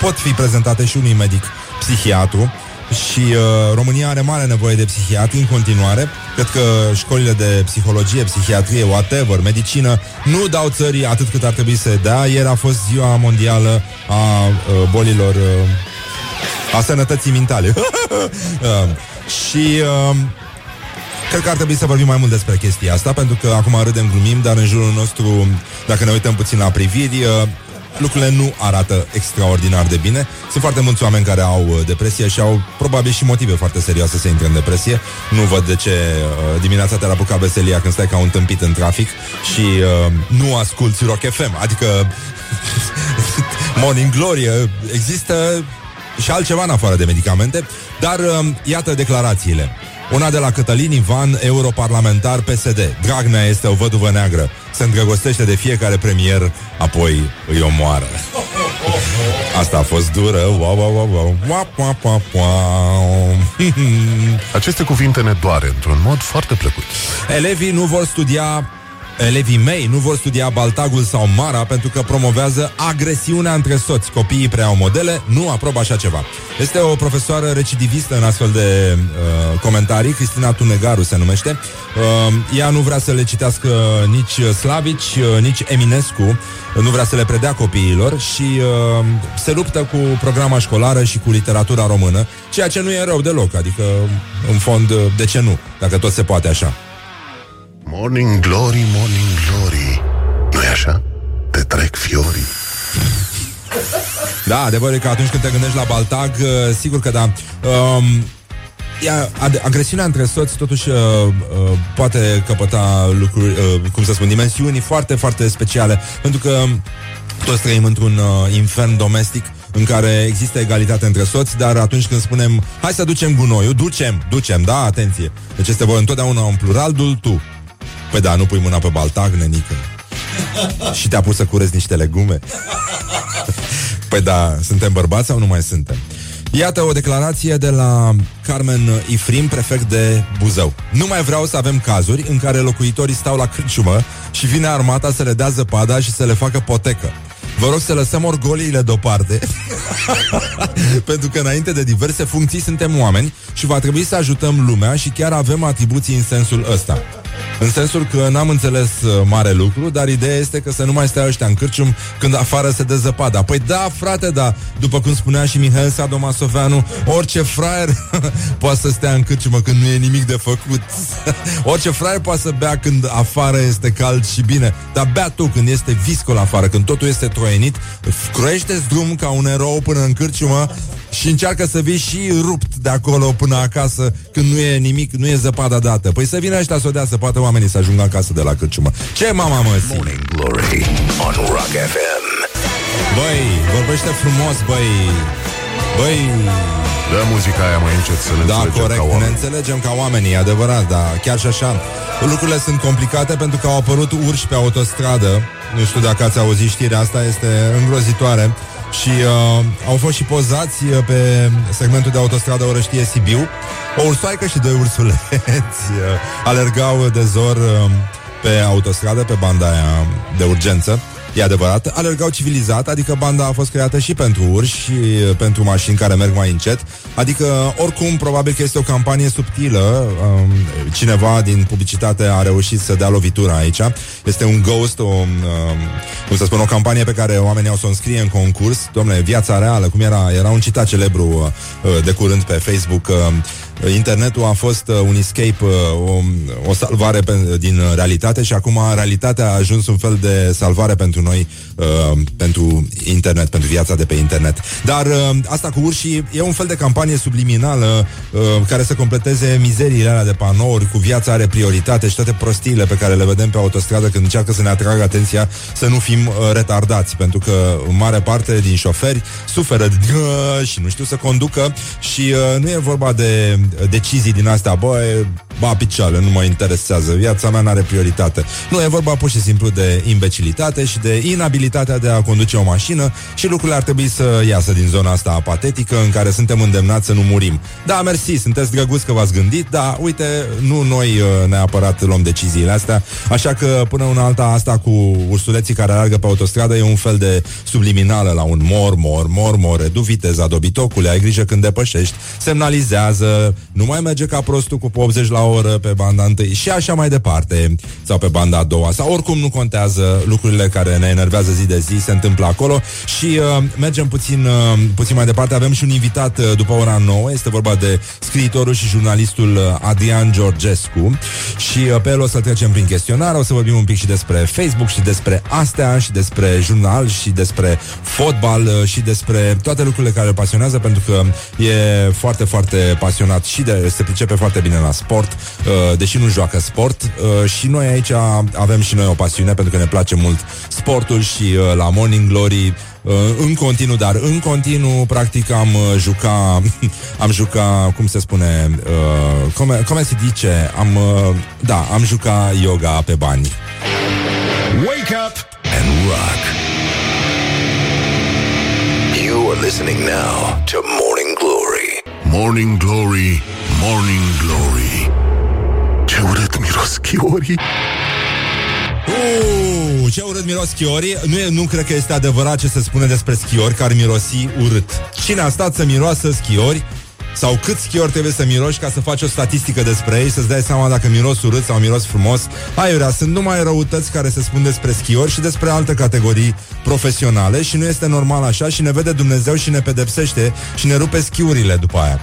pot fi prezentate și unui medic psihiatru și uh, România are mare nevoie de psihiatri în continuare. Cred că școlile de psihologie, psihiatrie, whatever, medicină nu dau țării atât cât ar trebui să dea. Ieri a fost ziua mondială a uh, bolilor uh, a sănătății mentale. uh, și uh, Cred că ar trebui să vorbim mai mult despre chestia asta, pentru că acum râdem, glumim, dar în jurul nostru, dacă ne uităm puțin la priviri, uh, lucrurile nu arată extraordinar de bine. Sunt foarte mulți oameni care au uh, depresie și au probabil și motive foarte serioase să intre în depresie. Nu văd de ce uh, dimineața te-ar apuca veselia când stai ca un tâmpit în trafic și uh, nu asculti Rock FM. Adică Morning Glory uh, există și altceva în afară de medicamente, dar uh, iată declarațiile. Una de la Cătălin Ivan, europarlamentar PSD. Dragnea este o văduvă neagră. Se îndrăgostește de fiecare premier, apoi îi omoară. Asta a fost dură. Wow, wow, wow, wow. Wow, wow, wow, wow. Aceste cuvinte ne doare într-un mod foarte plăcut. Elevii nu vor studia Elevii mei nu vor studia Baltagul sau Mara pentru că promovează agresiunea între soți. Copiii preau modele, nu aprobă așa ceva. Este o profesoară recidivistă în astfel de uh, comentarii, Cristina Tunegaru se numește. Uh, ea nu vrea să le citească nici Slavici, uh, nici Eminescu, nu vrea să le predea copiilor și uh, se luptă cu programa școlară și cu literatura română, ceea ce nu e rău deloc, adică în fond, uh, de ce nu, dacă tot se poate așa. Morning glory, morning glory. nu e așa? Te trec fiorii. Da, adevărul e că atunci când te gândești la Baltag, uh, sigur că da. Um, ea, ad- agresiunea între soți totuși uh, uh, poate căpăta lucruri, uh, cum să spun, dimensiuni foarte, foarte speciale, pentru că toți trăim într-un uh, infern domestic în care există egalitate între soți, dar atunci când spunem hai să ducem gunoiul, ducem, ducem, da, atenție. Deci este vorba întotdeauna în plural, dul tu. Păi da, nu pui mâna pe baltag, nenică. Și te-a pus să curezi niște legume. Păi da, suntem bărbați sau nu mai suntem? Iată o declarație de la Carmen Ifrim, prefect de Buzău. Nu mai vreau să avem cazuri în care locuitorii stau la cârciumă și vine armata să le dea zăpada și să le facă potecă. Vă rog să lăsăm orgoliile deoparte Pentru că înainte de diverse funcții suntem oameni Și va trebui să ajutăm lumea Și chiar avem atribuții în sensul ăsta în sensul că n-am înțeles uh, mare lucru, dar ideea este că să nu mai stea ăștia în cârcium când afară se dă zăpada. Păi da, frate, da, după cum spunea și Mihail Sadomasoveanu, orice fraier poate să stea în cârciumă când nu e nimic de făcut. orice fraier poate să bea când afară este cald și bine, dar bea tu când este viscol afară, când totul este troienit, croiește drum ca un erou până în cârciumă și încearcă să vii și rupt de acolo până acasă când nu e nimic, nu e zăpada dată. Păi să vină ăștia să o dea, să poată oamenii să ajungă acasă de la cârciumă. Ce mama mă Morning Glory on Rock FM. Băi, vorbește frumos, băi. Băi, Dă muzica aia mai încet să ne da, înțelegem corect, ca ne oameni. înțelegem ca oamenii, e adevărat, da, chiar și așa. Lucrurile sunt complicate pentru că au apărut urși pe autostradă. Nu știu dacă ați auzit știrea asta, este îngrozitoare. Și uh, au fost și pozați uh, pe segmentul de autostradă Orăștie Sibiu. O ursoaică și doi ursuleți uh, alergau de zor uh, pe autostradă, pe banda aia de urgență. E adevărat, alergau civilizat, adică banda a fost creată și pentru urși și uh, pentru mașini care merg mai încet. Adică, oricum, probabil că este o campanie subtilă. Um, cineva din publicitate a reușit să dea lovitura aici. Este un ghost, o, um, cum să spun, o campanie pe care oamenii au să o înscrie în concurs. Domnule, viața reală, cum era? Era un citat celebru uh, de curând pe Facebook. Uh, Internetul a fost uh, un escape, uh, o, o salvare pe, din uh, realitate și acum realitatea a ajuns un fel de salvare pentru noi, uh, pentru internet, pentru viața de pe internet. Dar uh, asta cu urșii e un fel de campanie subliminală uh, care să completeze mizeriile alea de panouri, cu viața are prioritate și toate prostiile pe care le vedem pe autostradă când încearcă să ne atragă atenția să nu fim uh, retardați, pentru că în mare parte din șoferi suferă de uh, și nu știu să conducă și uh, nu e vorba de uh, decizii din astea, bă, ba picioale, nu mă interesează, viața mea n-are prioritate. Nu, e vorba pur și simplu de imbecilitate și de inabilitatea de a conduce o mașină și lucrurile ar trebui să iasă din zona asta patetică în care suntem îndemnați să nu murim. Da, mersi, sunteți drăguți că v-ați gândit, dar uite, nu noi uh, neapărat luăm deciziile astea, așa că până una alta asta cu ursuleții care alergă pe autostradă e un fel de subliminală la un mor, mor, mor, mor, redu viteza, dobitocule, ai grijă când depășești, semnalizează, nu mai merge ca prostul cu 80 la oră pe banda întâi și așa mai departe, sau pe banda a doua, sau oricum nu contează lucrurile care ne enervează zi de zi, se întâmplă acolo. Și uh, mergem puțin, uh, puțin mai departe, avem și un invitat uh, după ora 9, este vorba de scriitorul și jurnalistul uh, Adrian Georgescu. Și uh, pe el o să trecem prin chestionar, o să vorbim un pic și despre Facebook și despre astea și despre jurnal și despre fotbal uh, și despre toate lucrurile care îl pasionează pentru că e foarte, foarte pasionat și de, se pricepe foarte bine la sport, uh, deși nu joacă sport uh, și noi aici avem și noi o pasiune pentru că ne place mult sportul și uh, la Morning Glory Uh, în continuu, dar în continuu, practic, am uh, juca, am juca, cum se spune, uh, cum, cum se zice, am, uh, da, am juca yoga pe bani. Wake up and rock. You are listening now to Morning Glory. Morning Glory, Morning Glory Ce urât miros chiorii Uh, ce urât miros schiori nu, e, nu cred că este adevărat ce se spune despre schiori Care ar mirosi urât. Cine a stat să miroasă schiori sau cât schiori trebuie să miroși ca să faci o statistică despre ei, să-ți dai seama dacă miros urât sau miros frumos. Aiurea, sunt numai răutăți care se spun despre schiori și despre alte categorii profesionale și nu este normal așa și ne vede Dumnezeu și ne pedepsește și ne rupe schiurile după aia.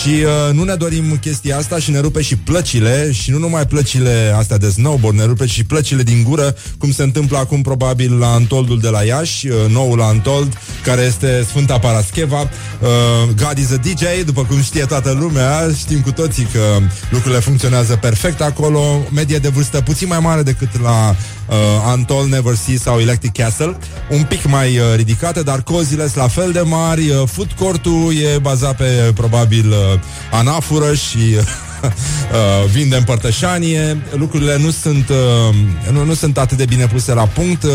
Și uh, nu ne dorim chestia asta și ne rupe și plăcile și nu numai plăcile astea de snowboard, ne rupe și plăcile din gură, cum se întâmplă acum probabil la Antoldul de la Iași, uh, noul Antold, care este Sfânta Parascheva. Uh, God is a DJ, după cum știe toată lumea, știm cu toții că lucrurile funcționează perfect acolo, medie de vârstă puțin mai mare decât la uh, Antol, Never See sau Electric Castle, un pic mai uh, ridicate, dar cozile sunt la fel de mari, uh, food court-ul e bazat pe probabil uh, anafură și uh, vin de împărtășanie, lucrurile nu sunt, uh, nu, nu sunt atât de bine puse la punct. Uh,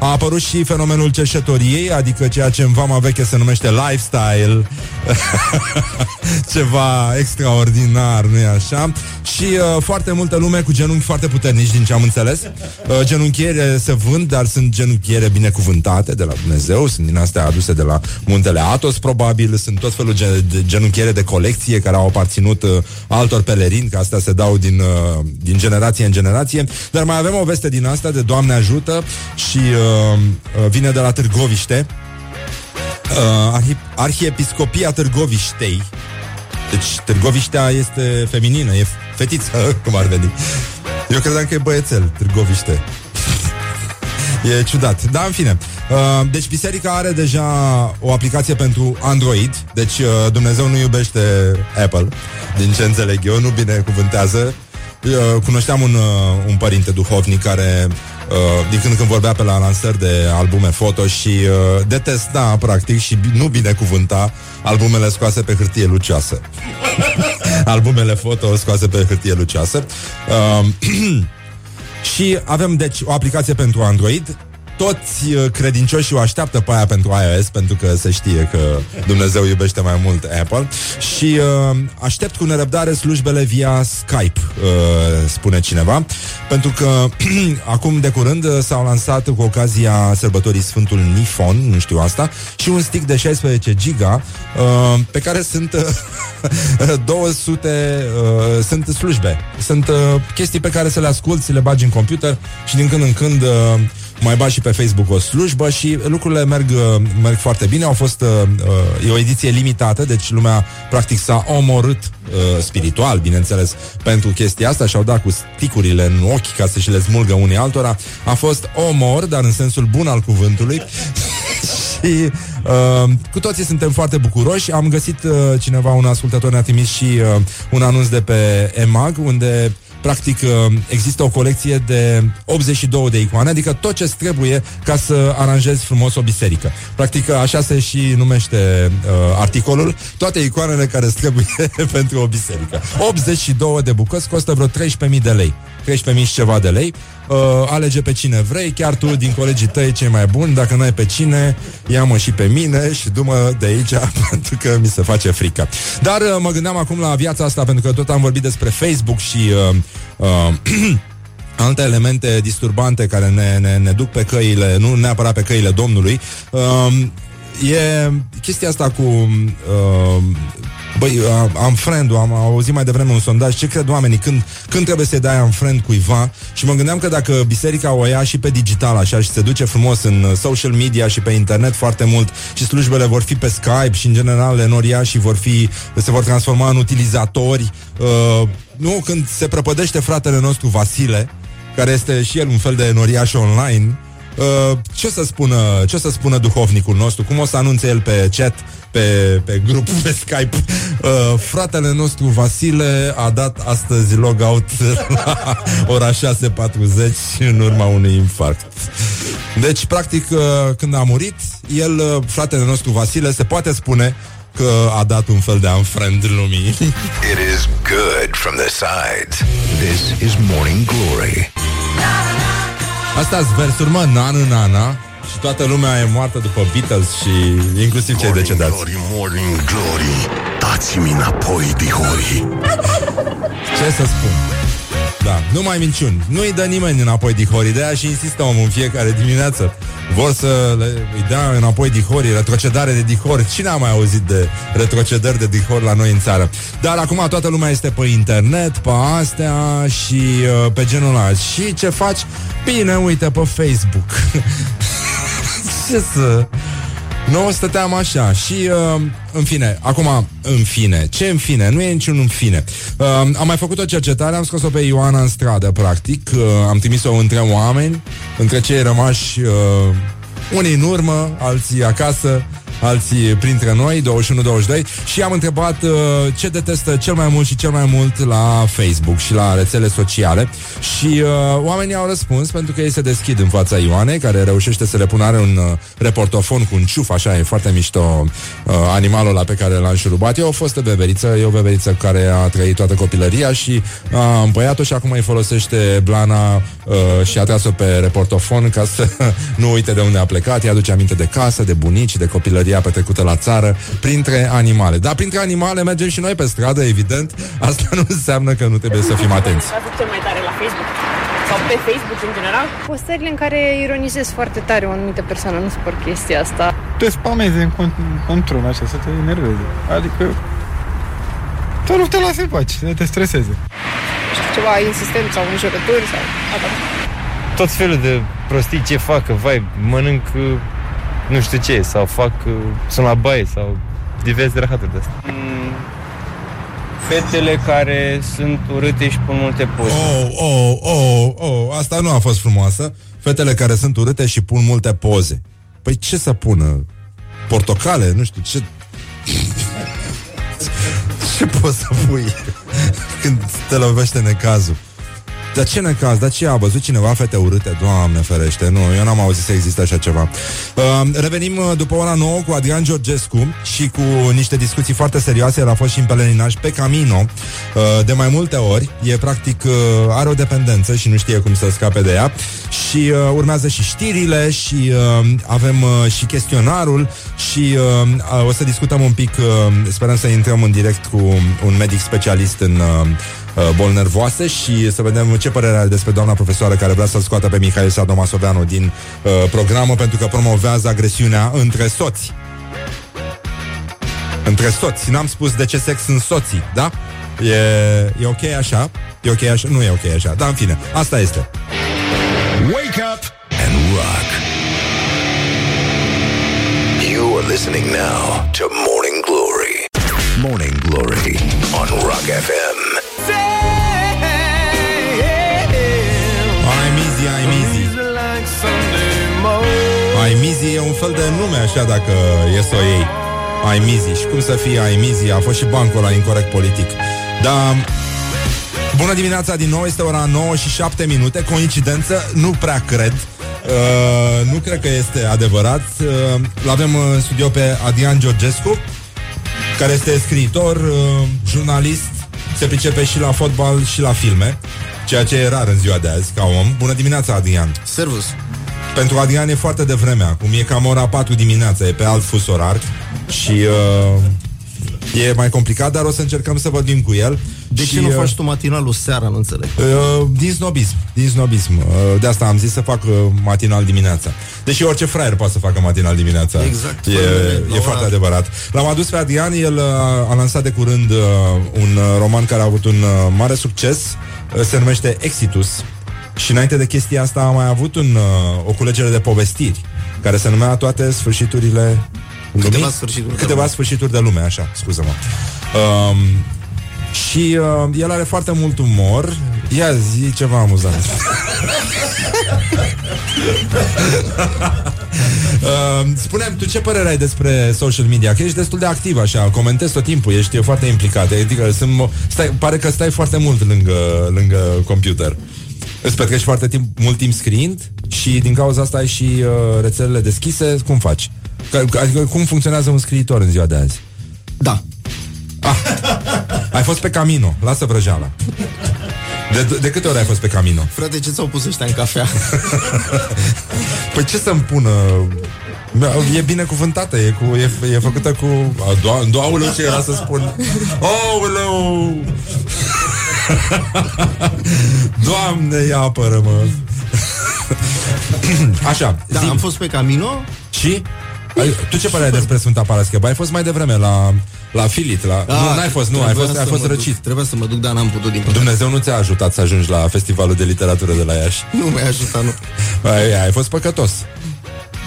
a apărut și fenomenul cerșetoriei, adică ceea ce în vama veche se numește lifestyle. Ceva extraordinar, nu-i așa? Și uh, foarte multă lume cu genunchi foarte puternici, din ce am înțeles. Uh, genunchiere se vând, dar sunt genunchiere binecuvântate de la Dumnezeu, sunt din astea aduse de la muntele Atos, probabil, sunt tot felul de genunchiere de colecție care au aparținut uh, altor pelerini, că astea se dau din, uh, din generație în generație. Dar mai avem o veste din asta de Doamne ajută și uh, uh, vine de la Târgoviște. Uh, arhi- Arhiepiscopia Târgoviștei deci Târgoviștea este feminină, e fetiță, cum ar veni. Eu credeam că e băiețel, Târgoviște. E ciudat. Da, în fine. Uh, deci biserica are deja o aplicație pentru Android. Deci uh, Dumnezeu nu iubește Apple, din ce înțeleg eu, nu binecuvântează. Uh, cunoșteam un, uh, un părinte duhovnic care Uh, din când în când vorbea pe la lansări de albume foto și uh, detesta, practic, și nu binecuvânta albumele scoase pe hârtie lucioasă. albumele foto scoase pe hârtie lucioasă. Uh, și avem, deci, o aplicație pentru Android toți uh, credincioșii o așteaptă pe aia pentru iOS, pentru că se știe că Dumnezeu iubește mai mult Apple. Și uh, aștept cu nerăbdare slujbele via Skype, uh, spune cineva, pentru că acum de curând uh, s-au lansat cu ocazia sărbătorii Sfântul Nifon, nu știu asta, și un stick de 16 giga uh, pe care sunt uh, 200 uh, sunt slujbe, sunt uh, chestii pe care să le asculti, să le bagi în computer și din când în când uh, mai bagi și pe Facebook o slujbă și lucrurile merg, uh, merg foarte bine. Au fost uh, uh, e o ediție limitată, deci lumea practic s-a omorât uh, spiritual, bineînțeles, pentru chestia asta și au dat cu sticurile în ochi ca să și le smulgă unii altora. A fost omor, dar în sensul bun al cuvântului. și uh, cu toții suntem foarte bucuroși. Am găsit uh, cineva, un ascultător ne-a trimis și uh, un anunț de pe EMAG, unde Practic uh, există o colecție de 82 de icoane, adică tot ce trebuie ca să aranjezi frumos o biserică. Practic uh, așa se și numește uh, articolul, toate icoanele care trebuie pentru o biserică. 82 de bucăți costă vreo 13.000 de lei. 13.000 și ceva de lei. Uh, alege pe cine vrei, chiar tu din colegii tăi cei mai buni, dacă nu ai pe cine, ia-mă și pe mine și du-mă de aici pentru că mi se face frică. Dar uh, mă gândeam acum la viața asta pentru că tot am vorbit despre Facebook și uh, uh, alte elemente disturbante care ne, ne, ne duc pe căile, nu neapărat pe căile Domnului. Uh, e chestia asta cu uh, Băi, am friend am auzit mai devreme un sondaj. Ce cred oamenii, când, când trebuie să-i dai am friend cuiva? Și mă gândeam că dacă biserica o ia și pe digital așa Și se duce frumos în social media și pe internet foarte mult Și slujbele vor fi pe Skype și în general enoria și vor fi, se vor transforma în utilizatori uh, Nu, când se prăpădește fratele nostru Vasile Care este și el un fel de enoriaș online Uh, ce să spună, ce să spună duhovnicul nostru, cum o să anunțe el pe chat, pe, pe grup, pe Skype. Uh, fratele nostru Vasile a dat astăzi logout la ora 6.40 în urma unui infarct. Deci, practic, uh, când a murit, el, uh, fratele nostru Vasile, se poate spune că a dat un fel de unfriend lumii. It is good from the sides. This is Morning Glory. Asta sunt versuri, mă, nanu, nana Și toată lumea e moartă după Beatles Și inclusiv cei decedați Glory, morning glory. Dați-mi înapoi, dihori. Ce să spun? Da, nu mai minciuni. Nu-i dă nimeni înapoi dihorii De aia și insistă omul în fiecare dimineață. Vor să le, îi dea înapoi dihorii Retrocedare de dihori Cine a mai auzit de retrocedări de dihori la noi în țară? Dar acum toată lumea este pe internet Pe astea și uh, pe genul ăla. Și ce faci? Bine, uite pe Facebook. Ce să... Nu stăteam așa și, uh, în fine, acum, în fine, ce în fine? Nu e niciun în fine. Uh, am mai făcut o cercetare, am scos-o pe Ioana în stradă, practic, uh, am trimis-o între oameni, între cei rămași, uh, unii în urmă, alții acasă, alții printre noi, 21-22, și am întrebat uh, ce detestă cel mai mult și cel mai mult la Facebook și la rețele sociale și uh, oamenii au răspuns pentru că ei se deschid în fața Ioanei, care reușește să le pună are un uh, reportofon cu un ciuf, așa, e foarte mișto uh, animalul ăla pe care l-a înșurubat. Eu o fostă beberiță, e o beberiță care a trăit toată copilăria și a împăiat-o și acum îi folosește blana uh, și a tras-o pe reportofon ca să nu uite de unde a plecat, îi aduce aminte de casă, de bunici, de copilăria petrecută la țară, printre animale. Dar printre animale mergem și noi pe stradă, evident. Asta nu înseamnă că nu trebuie să fim atenți. cel mai tare la Facebook sau pe Facebook în general. Postările în care ironizez foarte tare o anumită persoană, nu supăr chestia asta. Te spamezi în cont- într-un așa, să te enerveze. Adică să nu te lase în pace, să te streseze. Ceva insistent sau înjurături sau... Asta. Tot felul de prostii ce fac, că, vai, mănânc uh, nu știu ce, sau fac, uh, sunt la baie, sau diverse rahaturi de astea. Fetele care sunt urâte și pun multe poze. Oh, oh, oh, oh, asta nu a fost frumoasă. Fetele care sunt urâte și pun multe poze. Păi ce să pună? Portocale? Nu știu, ce... ce poți să pui când te lovește necazul? Dar ce necaz? Dar ce a văzut cineva fete urâte? Doamne ferește, nu, eu n-am auzit să existe așa ceva. Uh, revenim uh, după ora 9 cu Adrian Georgescu și cu niște discuții foarte serioase. El a fost și în pelerinaj pe Camino uh, de mai multe ori. E practic, uh, are o dependență și nu știe cum să scape de ea. Și uh, urmează și știrile și uh, avem uh, și chestionarul și uh, uh, o să discutăm un pic, uh, sperăm să intrăm în direct cu un medic specialist în uh, uh, boli nervoase și să vedem ce părere are despre doamna profesoară care vrea să-l scoată pe Mihail Sadomasoveanu din uh, programă pentru că promovează agresiunea între soți. Între soți. N-am spus de ce sex sunt soții, da? E, e ok așa? E ok așa? Nu e ok așa. Dar în fine, asta este. Wake up and rock. You are listening now to Morning Glory. Morning Glory on Rock FM. I'm easy, I'm easy. I'm easy e un fel de nume așa dacă e să o iei. I'm easy. Și cum să fie I'm easy? A fost și bancul la incorrect politic. Dar Bună dimineața din nou, este ora 9 și 7 minute Coincidență? Nu prea cred uh, Nu cred că este adevărat uh, L-avem în studio pe Adrian Georgescu Care este scriitor, uh, jurnalist Se pricepe și la fotbal și la filme Ceea ce e rar în ziua de azi, ca om. Bună dimineața, Adrian. Servus. Pentru Adrian e foarte devreme acum. E cam ora 4 dimineața, e pe alt fus orar. Și uh, e mai complicat Dar o să încercăm să vorbim cu el De și, ce nu uh, faci tu matinalul seara, nu înțeleg Uh, din snobism, din snobism. Uh, de asta am zis să fac uh, matinal dimineața. Deși orice fraier poate să facă matinal dimineața. Exact, E, fără mine, e la foarte ora- adevărat. L-am adus pe Adrian, el uh, a lansat de curând uh, un uh, roman care a avut un uh, mare succes. Uh, se numește Exitus. Și înainte de chestia asta a mai avut un, uh, o culegere de povestiri care se numea Toate sfârșiturile lumii. Câteva sfârșituri de Câteva lume. sfârșituri de lume, așa, scuză-mă. Um, și uh, el are foarte mult umor Ia zi ceva amuzant uh, Spune-mi, tu ce părere ai despre social media? Că ești destul de activ așa, comentezi tot timpul, ești foarte implicat Adică sunt, mo- stai, pare că stai foarte mult lângă, lângă computer Îți petrești foarte timp, mult timp scriind Și din cauza asta ai și uh, rețelele deschise Cum faci? Că- Adică cum funcționează un scriitor în ziua de azi? Da Ai fost pe Camino, lasă vrăjeala. De, de câte ori ai fost pe Camino? Frate, ce ți-au pus ăștia în cafea? Păi ce să-mi pună? E binecuvântată, e, cu, e, e făcută cu... A, do- Doauleu ce era să spun? Aoleu! Doamne, ia apără-mă! Așa, Da, zi am fost pe Camino Și? Ai, tu ce părere ai despre Sfânta Parascheva? Ai fost mai devreme la, la Filit la... Da, nu, n-ai fost, nu, ai trebuia fost, ai să fost mă duc. răcit Trebuia să mă duc, dar n-am putut din păcate. Dumnezeu nu ți-a ajutat să ajungi la festivalul de literatură de la Iași Nu mi-a ajutat, nu ai, ai fost păcătos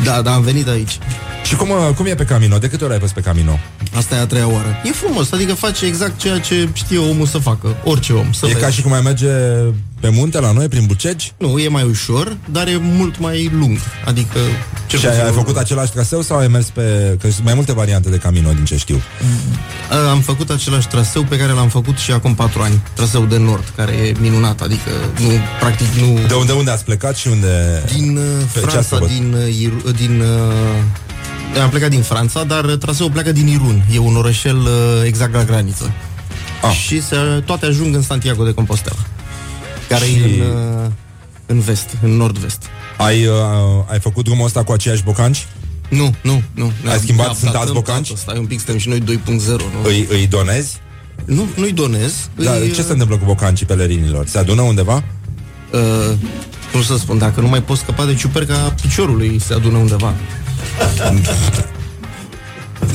Da, da, am venit aici Și cum, uh, cum e pe Camino? De câte ori ai fost pe Camino? Asta e a treia oară. E frumos, adică face exact ceea ce știe omul să facă, orice om. Să e vezi. ca și cum ai merge pe munte la noi, prin Bucegi? Nu, e mai ușor, dar e mult mai lung. Adică... cel Și ai, puțin ai o- făcut același traseu sau ai mers pe... Că sunt mai multe variante de Camino, din ce știu. A, Am făcut același traseu pe care l-am făcut și acum patru ani. Traseul de nord, care e minunat, adică nu, practic nu... De unde, unde ați plecat și unde... Din uh, Pe ce ați Franța, făcut? din... uh, Iru- din uh, am plecat din Franța, dar traseul pleacă din Irun. E un orășel uh, exact la graniță. Ah. Și se, toate ajung în Santiago de Compostela, care Și- e în, uh, în vest, în nord-vest. Ai, uh, ai făcut drumul ăsta cu aceiași bocanci? Nu, nu, nu. Ai schimbat? Ne Sunt alți adaptăm bocanci? toată. Stai un pic, suntem și noi 2.0, nu? Îi, îi donezi? Nu, nu-i donez. Dar îi, ce se întâmplă cu bocancii pelerinilor? Se adună undeva? Uh, cum să spun, dacă nu mai poți scăpa de ciuperca piciorului, se adună undeva.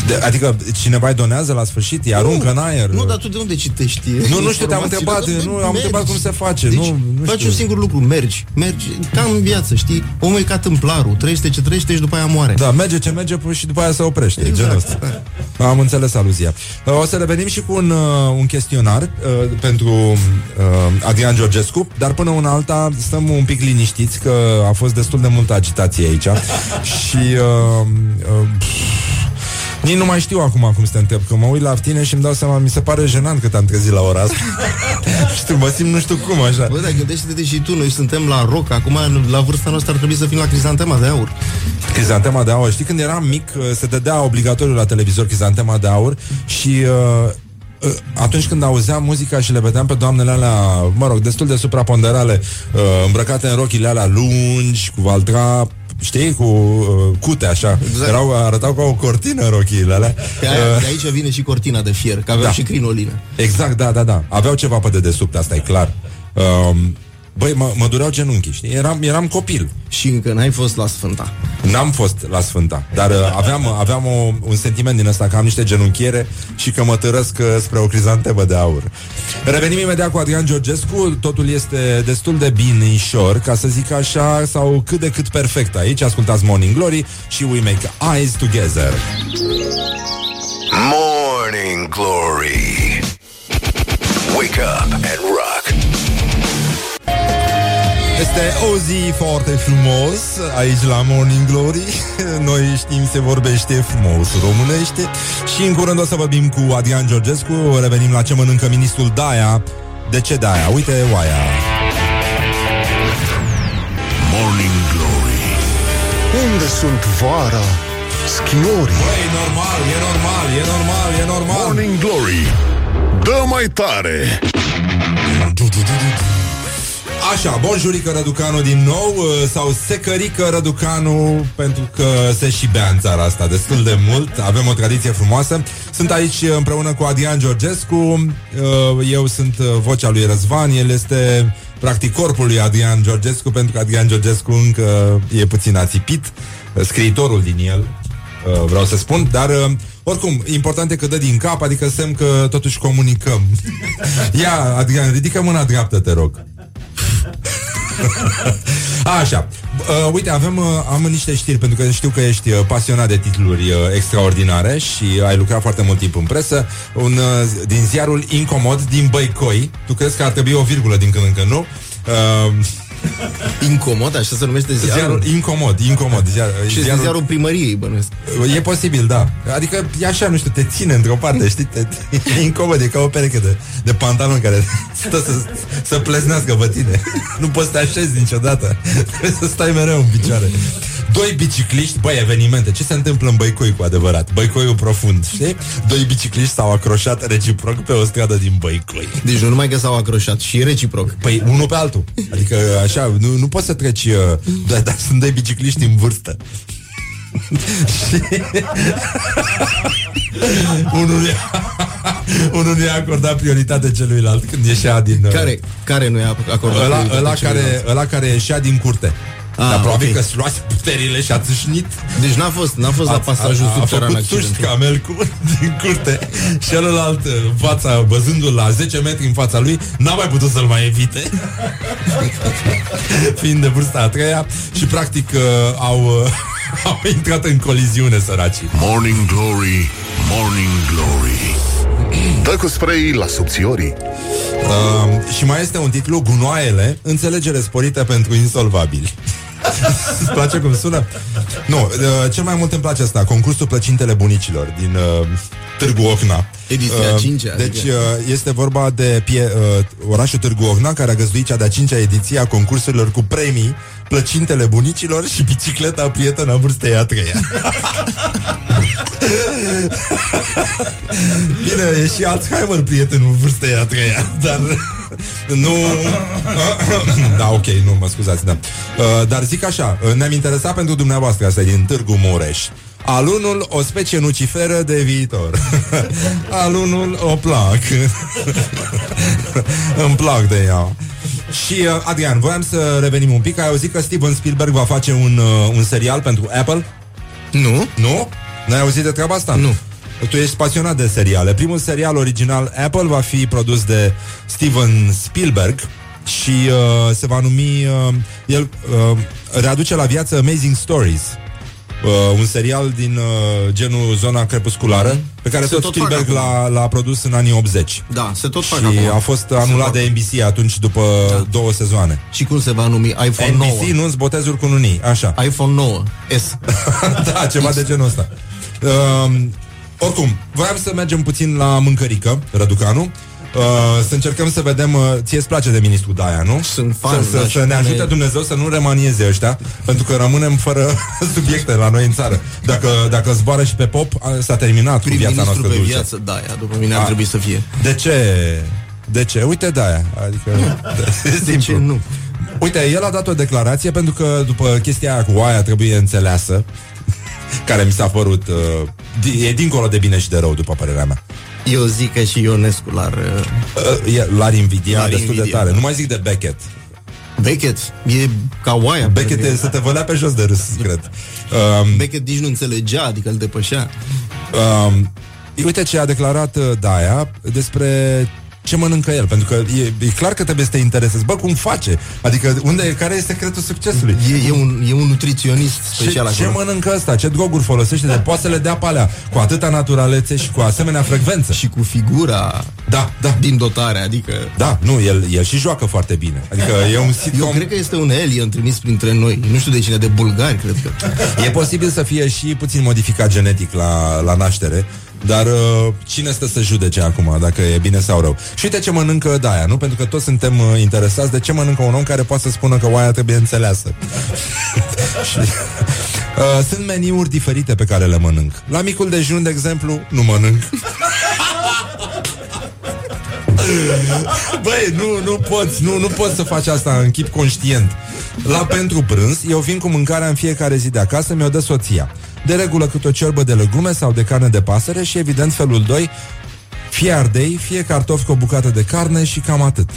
De, adică cineva îi donează la sfârșit? Îi aruncă în aer? Nu, dar tu de unde citești? Nu, nu știu, te-am informațiile? întrebat, Dar tu nu, am mergi. întrebat cum se face, Deci, nu, nu faci știu. un singur lucru, mergi, mergi, ca în viață, știi? Omul e ca tâmplarul, trăiește ce trăiește și după aia moare. Da, merge ce merge până și după aia se oprește. Exact. Genul ăsta. Am înțeles aluzia. Uh, O să revenim și cu un, uh, un chestionar uh, pentru uh, Adrian Georgescu, dar până una alta stăm un pic liniștiți că a fost destul de multă agitație aici și uh, uh, nici nu mai știu acum cum să te întreb, că mă uit la tine și îmi dau seama, mi se pare jenant cât am trezit la ora asta. știu, mă simt nu știu cum așa. Bă, dar gândește-te și tu, noi suntem la rock, acum la vârsta noastră ar trebui să fim la crizantema de aur. Crizantema de aur. Știi când eram mic, uh, se dădea obligatoriu la televizor Crizantema de aur și uh, uh, atunci când auzeam muzica și le vedeam pe doamnele alea, mă rog, destul de supraponderale, uh, îmbrăcate în rochile alea lungi, cu valtra, știi, cu uh, cute așa. Exact. Erau, arătau ca o cortină rochiile alea. De, aia, Uh, de aici vine și cortina de fier, că aveau Da. și crinolină. Exact, da, da, da. Aveau ceva pe dedesubt, asta e clar. Um, băi, mă, mă dureau genunchii, știi? Eram, eram copil. Și încă n-ai fost la Sfânta. N-am fost la Sfânta, dar uh, aveam, aveam o, un sentiment din ăsta că am niște genunchiere și că mă târăsc uh, spre o crizantemă de aur. Revenim imediat cu Adrian Georgescu, totul este destul de binișor, ca să zic așa, sau cât de cât perfect aici. Ascultați Morning Glory și We Make Eyes Together. Morning Glory. Wake up and rock. Este o zi foarte frumos aici la Morning Glory. Noi știm se vorbește frumos românește și în curând o să vorbim cu Adrian Georgescu. Revenim la ce mănâncă ministrul Daia. De ce Daia? Uite oaia. Morning Glory Unde sunt vara? Schiorii Băi, normal, e normal, e normal, e normal. Morning Glory Dă mai tare Așa, bonjurică Răducanu din nou uh, Sau secărică Răducanu Pentru că se și bea în țara asta Destul de mult, avem o tradiție frumoasă. Sunt aici uh, împreună cu Adrian Georgescu. Uh, Eu sunt uh, vocea lui Răzvan. El este practic corpul lui Adrian Georgescu Pentru că Adrian Georgescu încă e puțin ațipit uh, Scriitorul din el uh, Vreau să spun, dar uh, oricum, important e că dă din cap, adică semn că totuși comunicăm. Ia, Adrian, ridică mâna dreaptă, te rog. Așa. Uh, uite, avem, uh, am niște știri pentru că știu că ești uh, pasionat de titluri uh, extraordinare și ai lucrat foarte mult timp în presă. Un uh, din ziarul Incomod din Băicoi. Tu crezi că ar trebui o virgulă din când în când, nu? Uh, Incomod, așa se numește ziarul? ziarul incomod, incomod. Ziar, Și ziarul... ziarul primăriei, bănuiesc. E posibil, da. Adică e așa, nu știu, te ține într-o parte, știi? Te, e incomod, e ca o pereche de, de pantaloni care stă să, să pleznească pe tine. Nu poți să te așezi niciodată. Trebuie să stai mereu în picioare. Doi bicicliști, băi, evenimente. Ce se întâmplă în Băicoi cu adevărat? Băicoiul profund, știi? Doi bicicliști s-au acroșat reciproc pe o stradă din Băicoi. Deci nu numai că s-au acroșat, și reciproc. Păi unul pe altul. Adică așa, nu, nu poți să treci, uh, dar, dar sunt doi bicicliști în vârstă. Și- unul i-a, unul i-a acordat prioritate celuilalt când ieșea din... uh, Care, care nu i-a acordat Ăla, prioritate ăla, celuilalt? care, ăla care ieșea din curte. Ah, Dar probabil ok. că și luați puterile și a țâșnit Deci n-a fost, n-a fost la pasajul a, a, a subteran făcut suști accidentul. camel cu, din curte Și celălalt în fața, văzându-l la 10 metri în fața lui N-a mai putut să-l mai evite Fiind de vârsta a treia Și practic uh, au, uh, au intrat în coliziune, săracii. Morning Glory, Morning Glory Dă cu spray la subțiorii Uh, și mai este un titlu, Gunoaiele, înțelegere sporită pentru insolvabili. Îți place cum sună? Nu, uh, cel mai mult îmi place asta, concursul plăcintele bunicilor din uh, Târgu Ocna. Ediția Uh, cincea, Deci adică. uh, este vorba de pie, uh, orașul Târgu Ocna, care a găzduit cea de-a cincea ediție a concursurilor cu premii, plăcintele bunicilor și bicicleta prietena vârstei a treia. Bine, e și Alzheimer prietenul vârstei a treia, dar nu... da, ok, nu, mă scuzați, da. Uh, dar zic așa, uh, ne-am interesat pentru dumneavoastră, asta e din Târgu Mureș. Alunul, o specie nuciferă de viitor. Alunul, o plac. Îmi plac de ea. Și, uh, Adrian, voiam să revenim un pic. Ai auzit că Steven Spielberg va face un, uh, un serial pentru Apple? Nu. Nu? N-ai auzit de treaba asta? Nu. Tu ești pasionat de seriale. Primul serial original Apple va fi produs de Steven Spielberg și uh, se va numi uh, el uh, readuce la viață Amazing Stories. Uh, un serial din uh, genul zona crepusculară pe care Se tot, tot fac Spielberg acum. l-a, l-a produs în anii 80. Da, se tot fac Și acum. a fost anulat de NBC atunci după două sezoane. Și cum se va numi? iPhone NBC 9. nu-ți botezuri cu nunii, așa. iPhone 9 S. da, ceva de genul ăsta. Uh, oricum, voiam să mergem puțin la mâncărică, Răducanu. Uh, să încercăm să vedem uh, Ție îți place de ministru Daia, nu? Sunt fan, Să, să, da, să și ne pune- ajute Dumnezeu să nu remanieze ăștia Pentru că rămânem fără subiecte la noi în țară Dacă, dacă zboară și pe pop a- S-a terminat cu viața Prim-ministru noastră pe dulce viață, da, ea, după mine ar A. trebui să fie. De ce? De ce? Uite Daia Adică, De ce nu? Uite, el a dat o declarație pentru că după chestia aia cu oaia trebuie înțeleasă, care mi s-a părut uh, di- e dincolo de bine și de rău, după părerea mea. Eu zic că și Ionescu l-ar... uh, Uh, e- l-ar invidia L-ar destul de invidia, tare. da. Nu mai zic de Beckett. Beckett e ca oaia. Beckett e să te vălea pe jos de râs, cred. Um, Beckett nici nu înțelegea, adică îl depășea. um, uite ce a declarat uh, Daia despre ce mănâncă el, pentru că e, e clar că trebuie să te interesezi. Bă, cum face? Adică, unde, care e secretul succesului? E, e, un, e un nutriționist special ce, ce acolo. mănâncă ăsta? Ce droguri folosește de poate să le dea pe alea cu atâta naturalețe și cu asemenea frecvență? Și cu figura Da, da. din dotare, adică... Da, nu, el, el și joacă foarte bine. Adică e un Eu sitcom... cred că este un alien trimis printre noi. Nu știu de cine, de bulgari, cred că. E posibil să fie și puțin modificat genetic la, la naștere, dar uh, cine stă să judece acum dacă e bine sau rău? Și uite ce mănâncă Daia, nu? Pentru că toți suntem uh, interesați de ce mănâncă un om care poate să spună că oaia trebuie înțeleasă. și, uh, sunt meniuri diferite pe care le mănânc. La micul dejun, de exemplu, nu mănânc. Băi, nu, nu poți, nu, nu poți să faci asta în chip conștient. La pentru prânz, eu vin cu mâncarea în fiecare zi de acasă, mi-o dă soția. De regulă câte o ciorbă de legume sau de carne de pasăre și evident felul 2, fie ardei, fie cartofi cu o bucată de carne și cam atât.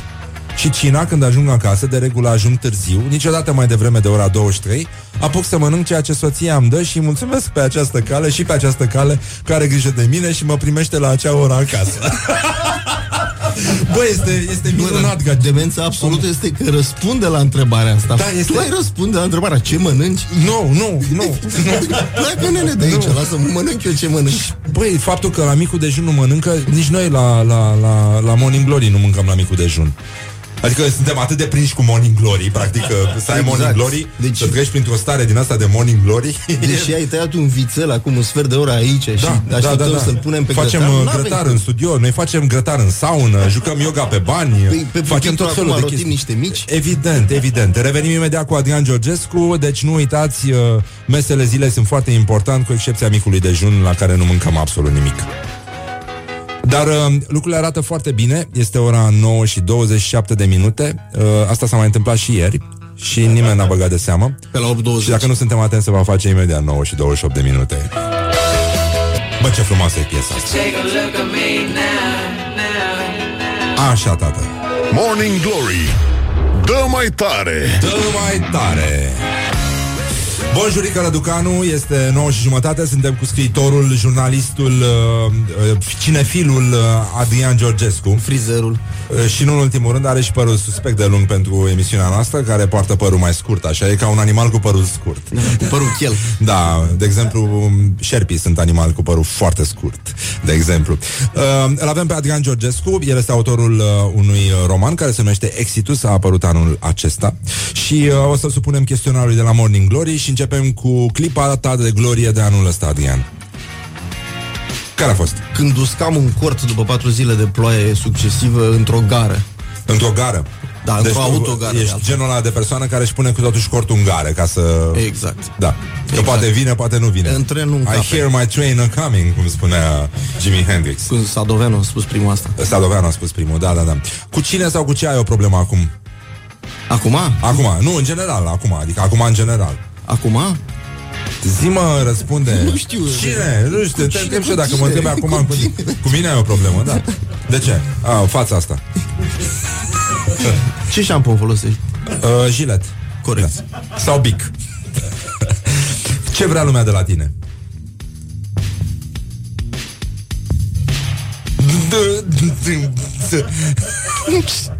Și cina, când ajung acasă, de regulă ajung târziu, niciodată mai devreme de ora 23, apuc să mănânc ceea ce soția îmi dă și îi mulțumesc pe această cale și pe această cale care grijă de mine și mă primește la acea oră acasă. Bă, este, este minunat, Bă, demența absolută este că răspunde la întrebarea asta. Da, este- Tu ai răspunde la întrebarea ce mănânci? Nu, nu, nu. Pleacă nene de aici, lasă-mă mănânc eu ce mănânci. Băi, faptul că la micul dejun nu mănâncă, nici noi la, la, la, la Morning Glory nu mâncăm la micul dejun. Adică suntem atât de prinși cu Morning Glory, practic că să ai Exact. Morning Glory, Deci- să treci printr-o stare din asta de Morning Glory. Deși ai tăiat un vițel acum un sfert de oră aici și așteptăm să-l punem pe Facem grătar, uh, n-avem grătar cum. în studio, noi facem grătar în saună, jucăm yoga pe bani, Păi, pe facem pupitre tot felul acum de rotim chestii. niște mici. Evident, evident. Revenim imediat cu Adrian Georgescu, deci nu uitați, uh, mesele zilei sunt foarte important, cu excepția micului dejun, la care nu mâncăm absolut nimic. Dar uh, lucrurile arată foarte bine. Este ora 9 și 27 de minute. Uh, Asta s-a mai întâmplat și ieri Și nimeni n-a băgat de seamă. Pe la 8.20. Și dacă nu suntem atenți Se va face imediat 9 și 28 de minute. Bă, ce frumoasă e piesa asta. Așa, tată. Morning Glory. Dă mai tare. Dă mai tare Bonjurică Răducanu, este 9 și jumătate, suntem cu scriitorul, jurnalistul, uh, uh, cinefilul uh, Adrian Georgescu. Frizerul. Uh, și nu în ultimul rând are și părul suspect de lung pentru emisiunea noastră, care poartă părul mai scurt, așa, e ca un animal cu părul scurt. Cu părul chel. Da, de exemplu, șerpii sunt animali cu părul foarte scurt, de exemplu. Uh, îl avem pe Adrian Georgescu, el este autorul uh, unui uh, roman care se numește Exitus, a apărut anul acesta și uh, o să supunem chestionarului de la Morning Glory și începem cu clipa ta de glorie de anul ăsta, Adrian. Care a fost? Când uscam un cort după patru zile de ploaie succesivă într-o gară. Într-o gară? Da, Deci într-o tu autogară. Ești genul ăla de persoană care își pune cu totul cortul în gare ca să... Exact. Da. Că Exact. poate vine, poate nu vine. În trenul în I cape. hear my train a coming, cum spunea Jimi Hendrix. Cu Sadoveanu a spus primul asta. Sadoveanu a spus primul, da, da, da. Cu cine sau cu ce ai o problemă acum? Acum? Acum, nu, în general, acum, adică acum în general. Acum? Zi mă, răspunde. Nu știu. Cine? Nu știu, te cine, întreb și cu eu dacă mă cine? întrebi acum Cu cu, cu mine ai o problemă, da. De ce? A, fața asta. Ce șampon folosești? Uh, gilet. Corect. Da. Sau bic. Ce vrea lumea de la tine? Știu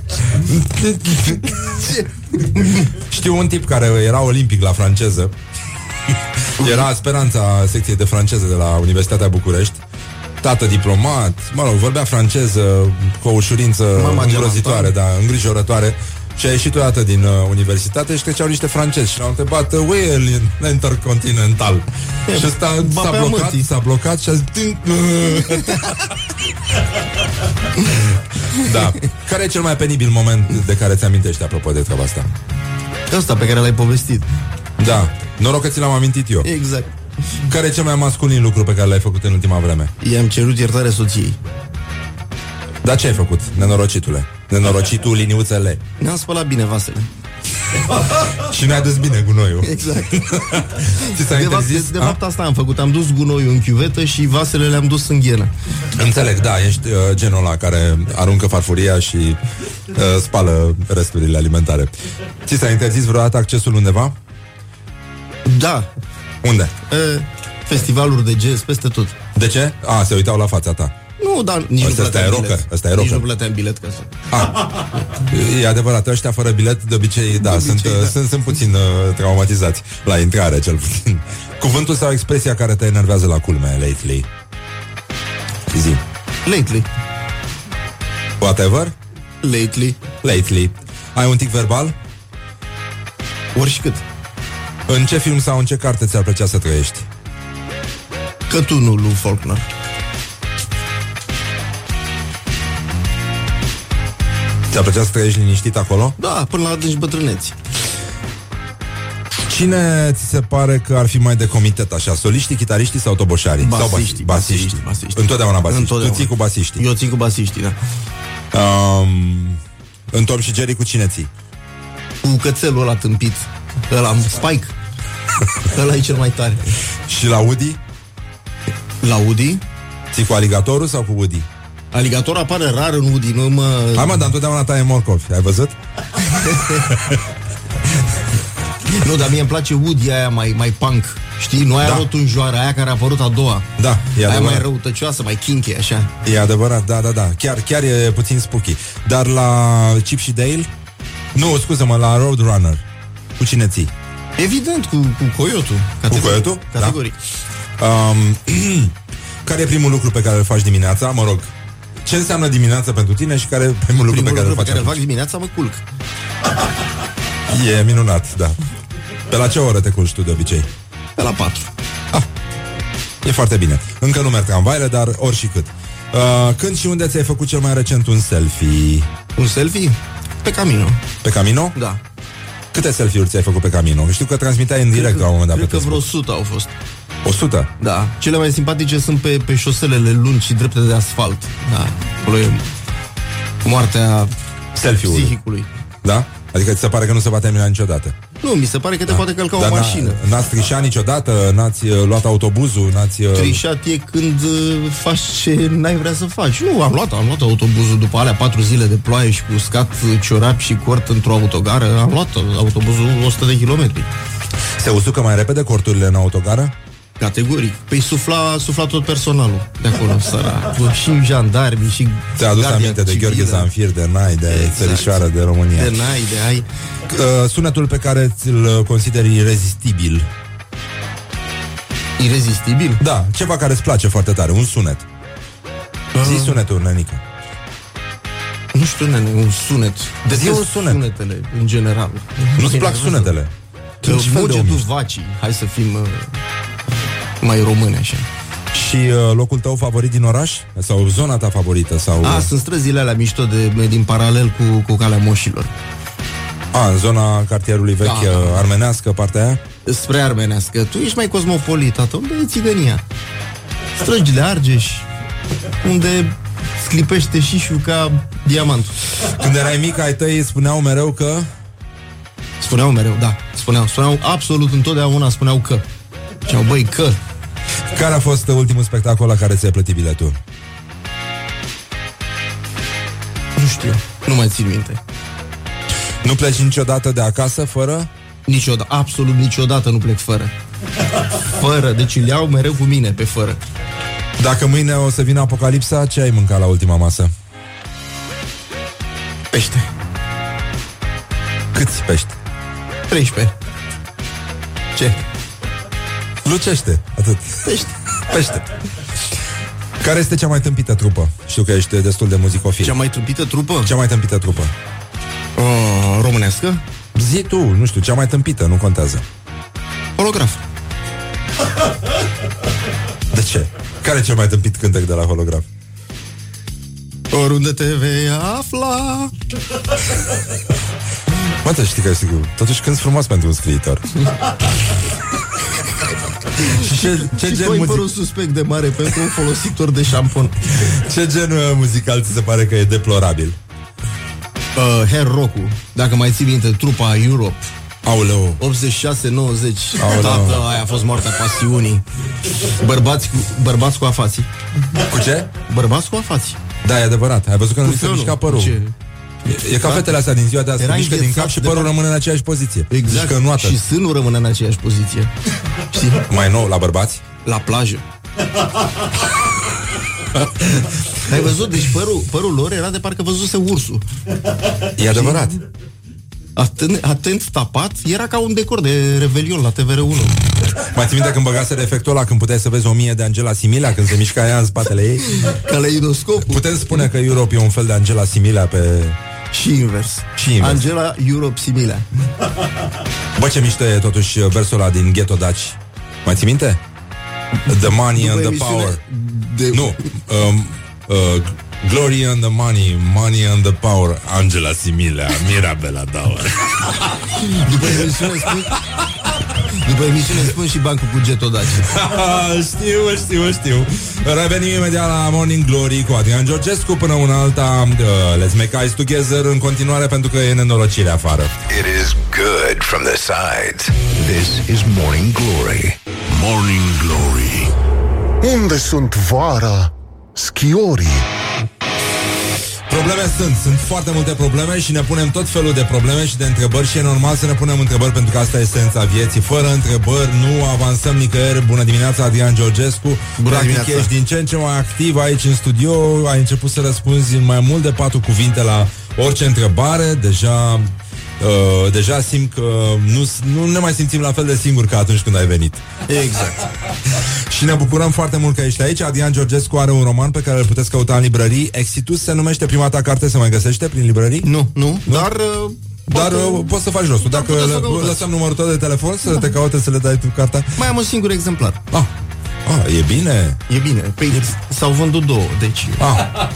un tip care era olimpic la franceză Era speranța secției de franceză de la Universitatea București Tată diplomat, mă rog, vorbea franceză cu o ușurință Mama îngrozitoare, Gelantan. da, îngrijorătoare și a ieșit odată din uh, universitate și treceau niște francezi și l-au întrebat uh, Where e intercontinental? E, și ăsta ba s-a pe blocat, amătii. s-a blocat și a zis "Tin- Da. Care e cel mai penibil moment de care ți amintești apropo de treaba asta? Ăsta pe care l-ai povestit. Da. Noroc că ți l-am amintit eu. Exact. Care e cel mai masculin lucru pe care l-ai făcut în ultima vreme? I-am cerut iertare soției. Dar ce ai făcut, nenorocitule? Nenorocitul liniuțele. Ne-am spălat bine vasele. Și ne-a dus bine gunoiul. Exact. Ți s-a De fapt, de, interzis? de A? fapt asta am făcut. Am dus gunoiul în chiuvetă și vasele le-am dus în ghenă. Înțeleg, da, ești uh, genul ăla care aruncă farfuria și uh, spală resturile alimentare. Ți s-a interzis vreodată accesul undeva? Da. Unde? E, festivaluri de jazz peste tot. De ce? A, se uitau la fața ta. Nu, dar nici Ăsta nu ăsta e plăteam rocker, bilet. ăsta e Nici rocker. nu plăteam bilet ca să... A, e adevărat, ăștia fără bilet de obicei, da, obicei, sunt, uh, da. sunt, sunt puțin uh, traumatizați la intrare, cel puțin. Cuvântul sau expresia care te enervează la culme lately? Zi. Lately. Whatever? Lately. Lately. Ai un tic verbal? Oricât. În ce film sau în ce carte ți-ar plăcea să trăiești? Cătunul lui Faulkner. Ți-ar plăcea să trăiești liniștit acolo? Da, până la adânci bătrâneți. Cine ți se pare că ar fi mai de comitet așa? Soliștii, chitariștii sau toboșarii? sau Basiștii, basi- basiștii. basiștii, basiștii. Întotdeauna basiști. Întotdeauna. Tu ții cu basiștii. Eu țin cu basiștii, da. Um, în Tom și Jerry cu cine ții? Cu cățelul ăla tâmpit. Ăla, Spike. ăla e cel mai tare. Și la Woody? La Woody? Ții cu aligatorul sau cu Woody? Aligator apare rar în Woody, nu mă... Hai mă, dar întotdeauna taie morcovi. Ai văzut? Nu, dar mie îmi place Woody aia mai, mai punk. Știi? Nu aia Da. da. rotunjoară, aia care a apărut a doua. Da, e aia mai adevărat. răutăcioasă, mai kinky, așa. E adevărat, da, da, da. Chiar, chiar e puțin spooky. Dar la Chip și Dale? Nu, scuză-mă, la Roadrunner. Cu cine ții? Evident, cu, cu coyotul. Cu coyotul? Categoric. Da. Um, care e primul lucru pe care îl faci dimineața? Mă rog, ce înseamnă dimineața pentru tine și care e primul lucru Primul pe care lucru îl pe faci care îl fac atunci? dimineața, mă culc. E minunat, da. Pe la ce oră te culci tu de obicei? Pe la 4. E foarte bine. Încă nu merg tramvaile, dar ori și cât. Uh, când și unde ți-ai făcut cel mai recent un selfie? Un selfie? Pe Camino. Pe Camino? Da. Câte selfie-uri ți-ai făcut pe Camino? Știu că transmiteai în direct la un moment dat Cred pe că vreo Facebook. 100 au fost. 100? Da. Cele mai simpatice sunt pe, pe șoselele lungi și drepte de asfalt. Da. Acolo e moartea Selfie-ului. psihicului. Da? Adică ți se pare că nu se va termina niciodată. Nu, mi se pare că te poate călca o Dar n-a- mașină. N-ați trișat niciodată? N-ați uh, luat autobuzul? N-ați... uh, Trișat e când uh, faci ce n-ai vrea să faci. Nu, am luat, am luat autobuzul după alea patru zile de ploaie și cu uscat, uh, ciorap și cort într-o autogară. Am luat autobuzul 100 de kilometri. Se usucă mai repede corturile în autogară? Categoric. Păi sufla, sufla tot personalul de acolo, sărac. Și jandarmi, și Ți-a adus gardia aminte de civilă. Gheorghe Zanfir, de Nai, de Exact. țărișoară de România. De n-ai, de ai. Uh, Sunetul pe care ți-l consideri irezistibil. Irezistibil? Da, ceva care îți place foarte tare, un sunet. Zi sunetul, nenică. Nu știu, nene, un sunet. De Zi un sunet. sunetele, în general. Nu-ți plac sunetele? Ce fel de om Mugetul ești? vacii. Hai să fim uh, mai români așa. Și uh, locul tău favorit din oraș? Sau zona ta favorită? Sau... A, sunt străzile alea mișto de, din paralel cu, cu calea moșilor. A, în zona cartierului vechi Da, da. uh, armenească, partea aia? Spre armenească. Tu ești mai cosmopolit, tată. Unde e țigănia? Străgi de Argeș, unde sclipește și ca diamantul. Când erai mic, ai tăi spuneau mereu că... Spuneau mereu, da. Spuneau, spuneau absolut întotdeauna spuneau că. Și băi, că. Care a fost ultimul spectacol la care ți-ai plătit biletul? Nu știu, nu mai țin minte. Nu pleci niciodată de acasă fără? Niciodată, absolut niciodată nu plec fără. Fără, deci îl iau mereu cu mine pe fără. Dacă mâine o să vină apocalipsa, ce ai mâncat la ultima masă? Pește. Câți pești? 13. Ce? Lucește, atât. Pește. Pește. Care este cea mai tâmpită trupă? Știu că ești destul de muzicofil. Cea mai trâmpită trupă? Cea mai tâmpită trupă. Uh, românească? Zi tu, nu știu, cea mai tâmpită, nu contează. Holograf. De ce? Care e cel mai tâmpit cântec de la holograf? Oriunde te vei afla Mă, te știi că sigur. Totuși cânti frumos pentru un scriitor. Și ce, ce Și gen tu ai muzic... părul suspect de mare pentru un folositor de șampon Ce gen uh, muzical ți se pare că e deplorabil? uh, Hair rock Dacă mai ții minte, trupa Europe Aoleu 86-90 Aoleu. Tată, aia a fost moartea pasiunii Bărbați cu, bărbați cu afații Cu ce? Bărbați cu afații Da, e adevărat. Ai văzut că nu se Curfeonul. mișca părul. Ce? E, e ca fetele astea din ziua de azi, se Era mișcă din înghețat cap și de părul mare. rămâne în aceeași poziție. Exact Mișcă nuată. Și sânul rămâne în aceeași poziție Știi? Mai nou, la bărbați? La plajă Ai văzut? Deci părul, părul lor era de parcă văzuse ursul E adevărat. Atent, atent tapat Era ca un decor de Revelion la TVR1 Mai ții minte când băgaseră efectul ăla când puteai să vezi o mie de Angela Similea când se mișca ea în spatele ei? Caleidoscopul Putem spune că Europe e un fel de Angela Similea pe... Și invers. Și invers. Angela Europe Similea. Bă, ce mișto e totuși versul ăla din Ghetto Dutch. Mai ții minte? The money După and the emisiune power. De... Nu. Um, uh, glory and the money, money and the power. Angela Similea, Mirabela Dauer. După emisiune spun... După emisiune spun și bancul cu Geto Daci. știu, știu, știu. Revenim imediat la Morning Glory cu Adrian Georgescu până una alta. Uh, let's make eyes together în continuare pentru că e nenorocire afară. It is good from the sides. This is Morning Glory. Morning Glory Unde sunt vara schiorii? Probleme sunt, sunt foarte multe probleme și ne punem tot felul de probleme și de întrebări și e normal să ne punem întrebări pentru că asta e esența vieții. Fără întrebări nu avansăm nicăieri. Bună dimineața, Adrian Georgescu. Bună Practic dimineața. ești din ce în ce mai activ aici în studio. Ai început să răspunzi în mai mult de patru cuvinte la orice întrebare. Deja Uh, deja simt că nu, nu ne mai simțim la fel de singuri ca atunci când ai venit. Exact. Și ne bucurăm foarte mult că ești aici. Adrian Georgescu are un roman pe care îl puteți căuta în librării. Exitus se numește prima ta carte, se mai găsește prin librării? Nu, nu, dar... Uh, Dar uh, poți să faci rostul. Dacă puteți să o le, căutați. lăsăm numărul tău de telefon să te caute să le dai tu cartea. mai am un singur exemplar. Ah, ah e bine. E bine. Păi s-au vândut două, deci... Ah.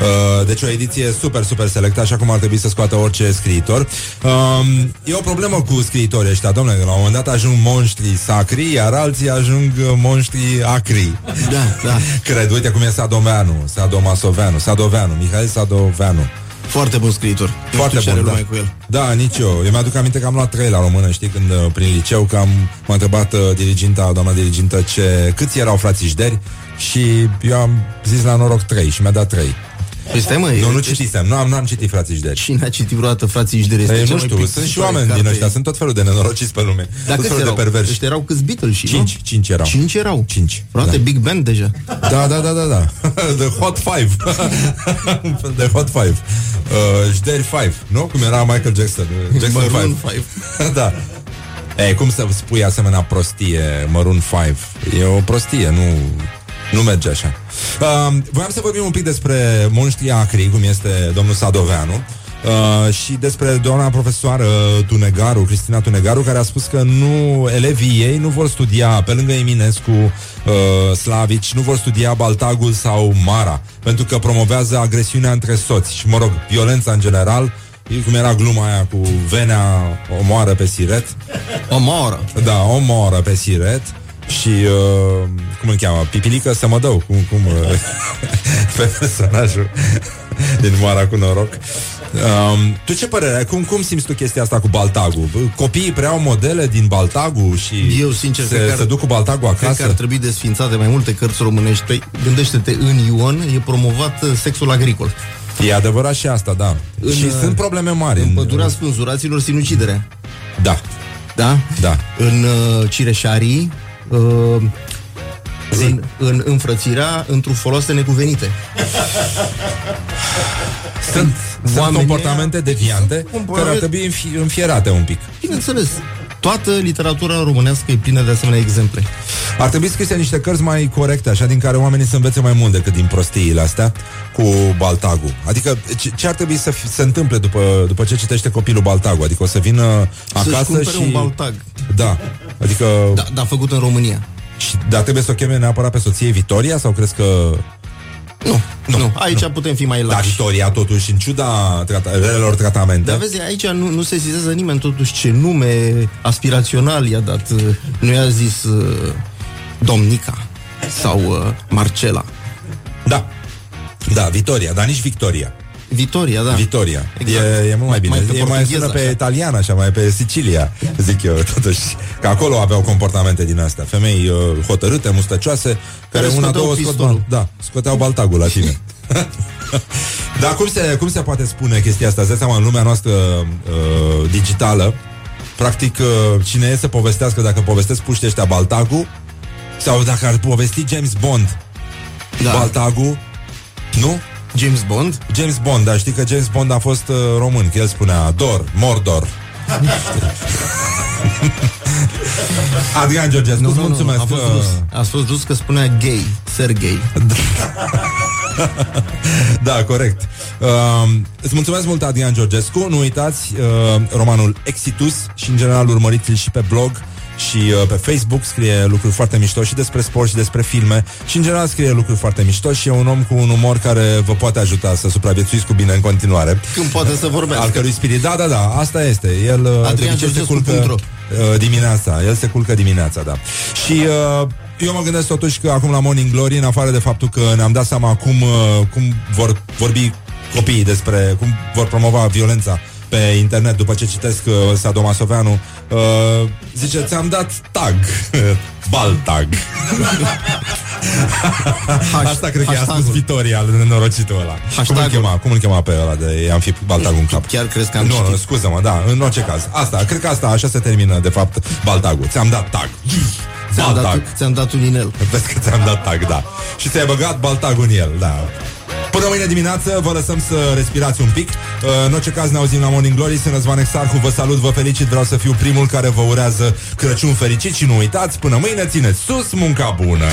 Uh, deci o ediție super, super selectă, așa cum ar trebui să scoată orice scriitor. Um, e o problemă cu scriitorii ăștia, domnule, că la un moment dat ajung monștri sacri, iar alții ajung uh, monștri acri. Da, da. Cred, uite cum e Sadomeanu, Sadomasoveanu, Sadoveanu, Mihail Sadoveanu. Foarte bun scriitor. Nu Foarte știu ce bun, are da. lumea cu el. Da, nici eu. Eu mi-aduc aminte că am luat trei la română, știi, când uh, prin liceu, că am, m-a întrebat uh, diriginta, doamna dirigintă, ce, câți erau frații Jderi și eu am zis la noroc trei și mi-a dat trei. Păi stai mă, Nu, e- nu citisem, nu am, nu am citit frații Jderi. Cine a citit vreodată frații Jderi? Este Ei, cea nu mai știu, sunt și plictisitoare oameni din carte. ăștia, sunt tot felul de nenorociți pe lume. Dar tot câți felul erau? de perversi. Ăștia erau câți Beatles și Cinci, cinci erau. Cinci erau? Cinci. Frate, da. Big Band deja. Da, da, da, da, da. The Hot Five. The Hot Five. Uh, Jderi Five, nu? Cum era Michael Jackson. Jackson Maroon Five. da. Ei, cum să spui asemenea prostie, Maroon 5? E o prostie, nu, nu merge așa. Uh, voiam să vorbim un pic despre monștrii acri, cum este domnul Sadoveanu. Uh, și despre doamna profesoară Tunegaru, Cristina Tunegaru, care a spus că nu elevii ei nu vor studia pe lângă Eminescu, uh, Slavici, nu vor studia Baltagul sau Mara, pentru că promovează agresiunea între soți și, mă rog, violența în general, E cum era gluma aia cu venea omoară pe siret. Omoară. Da, omoară pe siret. Și, uh, cum îl cheamă? Pipilică să mă dau. Cum, cum, uh, pe personajul din Moara cu noroc. Um, tu ce părere ai? Cum, cum simți tu chestia asta cu Baltagu? Copiii preau modele din Baltagu și Eu, sincer, se, cred că ar- se duc cu Baltagu Cred că acasă? ar trebui desfințate mai multe cărți românești. Păi, gândește-te, în Ion e promovat uh, sexul agricol. E adevărat și asta, da. În, și uh, sunt probleme mari. În pădurea spânzuraților, sinuciderea. Da. Da? Da. În uh, Cireșarii, uh, în, în înfrățirea într-o foloase necuvenite. Sunt, sunt Oamenii comportamente deviante care ar trebui înfi- înfierate un pic. Bineînțeles, toată literatura românească e plină de asemenea exemple. Ar trebui scrise niște cărți mai corecte, așa, din care oamenii să învețe mai mult decât din prostiile astea cu Baltagu. Adică, ce, ce ar trebui să fi, se întâmple după, după ce citește copilul Baltagu? Adică o să vină Să-și acasă cumpere și... un baltag. Da, adică... Da, da, făcut în România. Și, dar trebuie să o cheme neapărat pe soție Vitoria sau crezi că... Nu, nu, nu. aici nu. putem fi mai Da, lași. Vitoria, totuși, în ciuda trata- relelor tratamente... Dar vezi, aici nu, nu se zizează nimeni totuși ce nume aspirațional i-a dat. uh, Nu i-a zis uh, Domnica sau uh, Marcela. Da. Da, Vitoria, dar nici Victoria. Vitoria, da. Vitoria. Exact. E, e mult mai bine. Mai pe e mai portugheză, sună pe așa. italian, așa, mai pe Sicilia, zic eu, totuși. Că acolo aveau comportamente din astea. Femei uh, hotărâte, mustăcioase, care, Care una, scoteau două pistolul. scot, da, scoteau baltagul la tine. Dar cum se, cum se poate spune chestia asta? Îți dai seama, în lumea noastră uh, digitală, practic, uh, cine e să povestească, dacă povestesc puștii ăștia Baltagu, sau dacă ar povesti James Bond, Da. Baltagu, nu? James Bond? James Bond, dar știi că James Bond a fost uh, român, că el spunea Dor, Mordor. Adrian Georgescu, Nu, îți nu, nu, mulțumesc. a fost uh, rus. A fost rus că spunea gay, Sergei. da, corect. Uh, îți mulțumesc mult, Adrian Georgescu. Nu uitați uh, romanul Exitus și, în general, urmăriți-l și pe blog și uh, pe Facebook scrie lucruri foarte mișto și despre sport și despre filme și în general scrie lucruri foarte mișto și e un om cu un umor care vă poate ajuta să supraviețuiți cu bine în continuare. Când poate să vorbească. Al cărui spirit, da, da, da, asta este. El uh, de Adrian obicei se Georgescu culcă punct ro. uh, dimineața. El se culcă dimineața, da. Și uh, eu mă gândesc totuși că acum la Morning Glory, în afară de faptul că ne-am dat seama cum, uh, cum vor vorbi copiii despre, cum vor promova violența pe internet după ce citesc uh, Sadomasoveanu uh, zice, ți-am dat tag. Bal tag. Asta cred că i-a spus hashtagul. Vitoria al nenorocitul ăla. Cum îl, Hashtagul. chema, cum îl chema pe ăla de i-am fi baltagul în cap? Chiar crezi că am Nu, citit? nu, scuză-mă, da, în orice caz. Asta, cred că asta, așa se termină de fapt baltagul Ți-am dat tag. Ți-am dat, Baltag ți-am dat un inel. Vezi că ți-am dat tag, da. Și ți-ai băgat baltagul în el, da Până mâine dimineață vă lăsăm să respirați un pic Uh, În orice caz ne auzim la Morning Glory Sunt Răzvan Exarhu, vă salut, vă felicit Vreau să fiu primul care vă urează Crăciun fericit Și nu uitați, până mâine țineți sus munca bună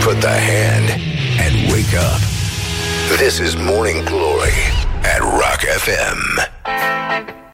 Put the hand and wake up. This is Morning Glory at Rock FM.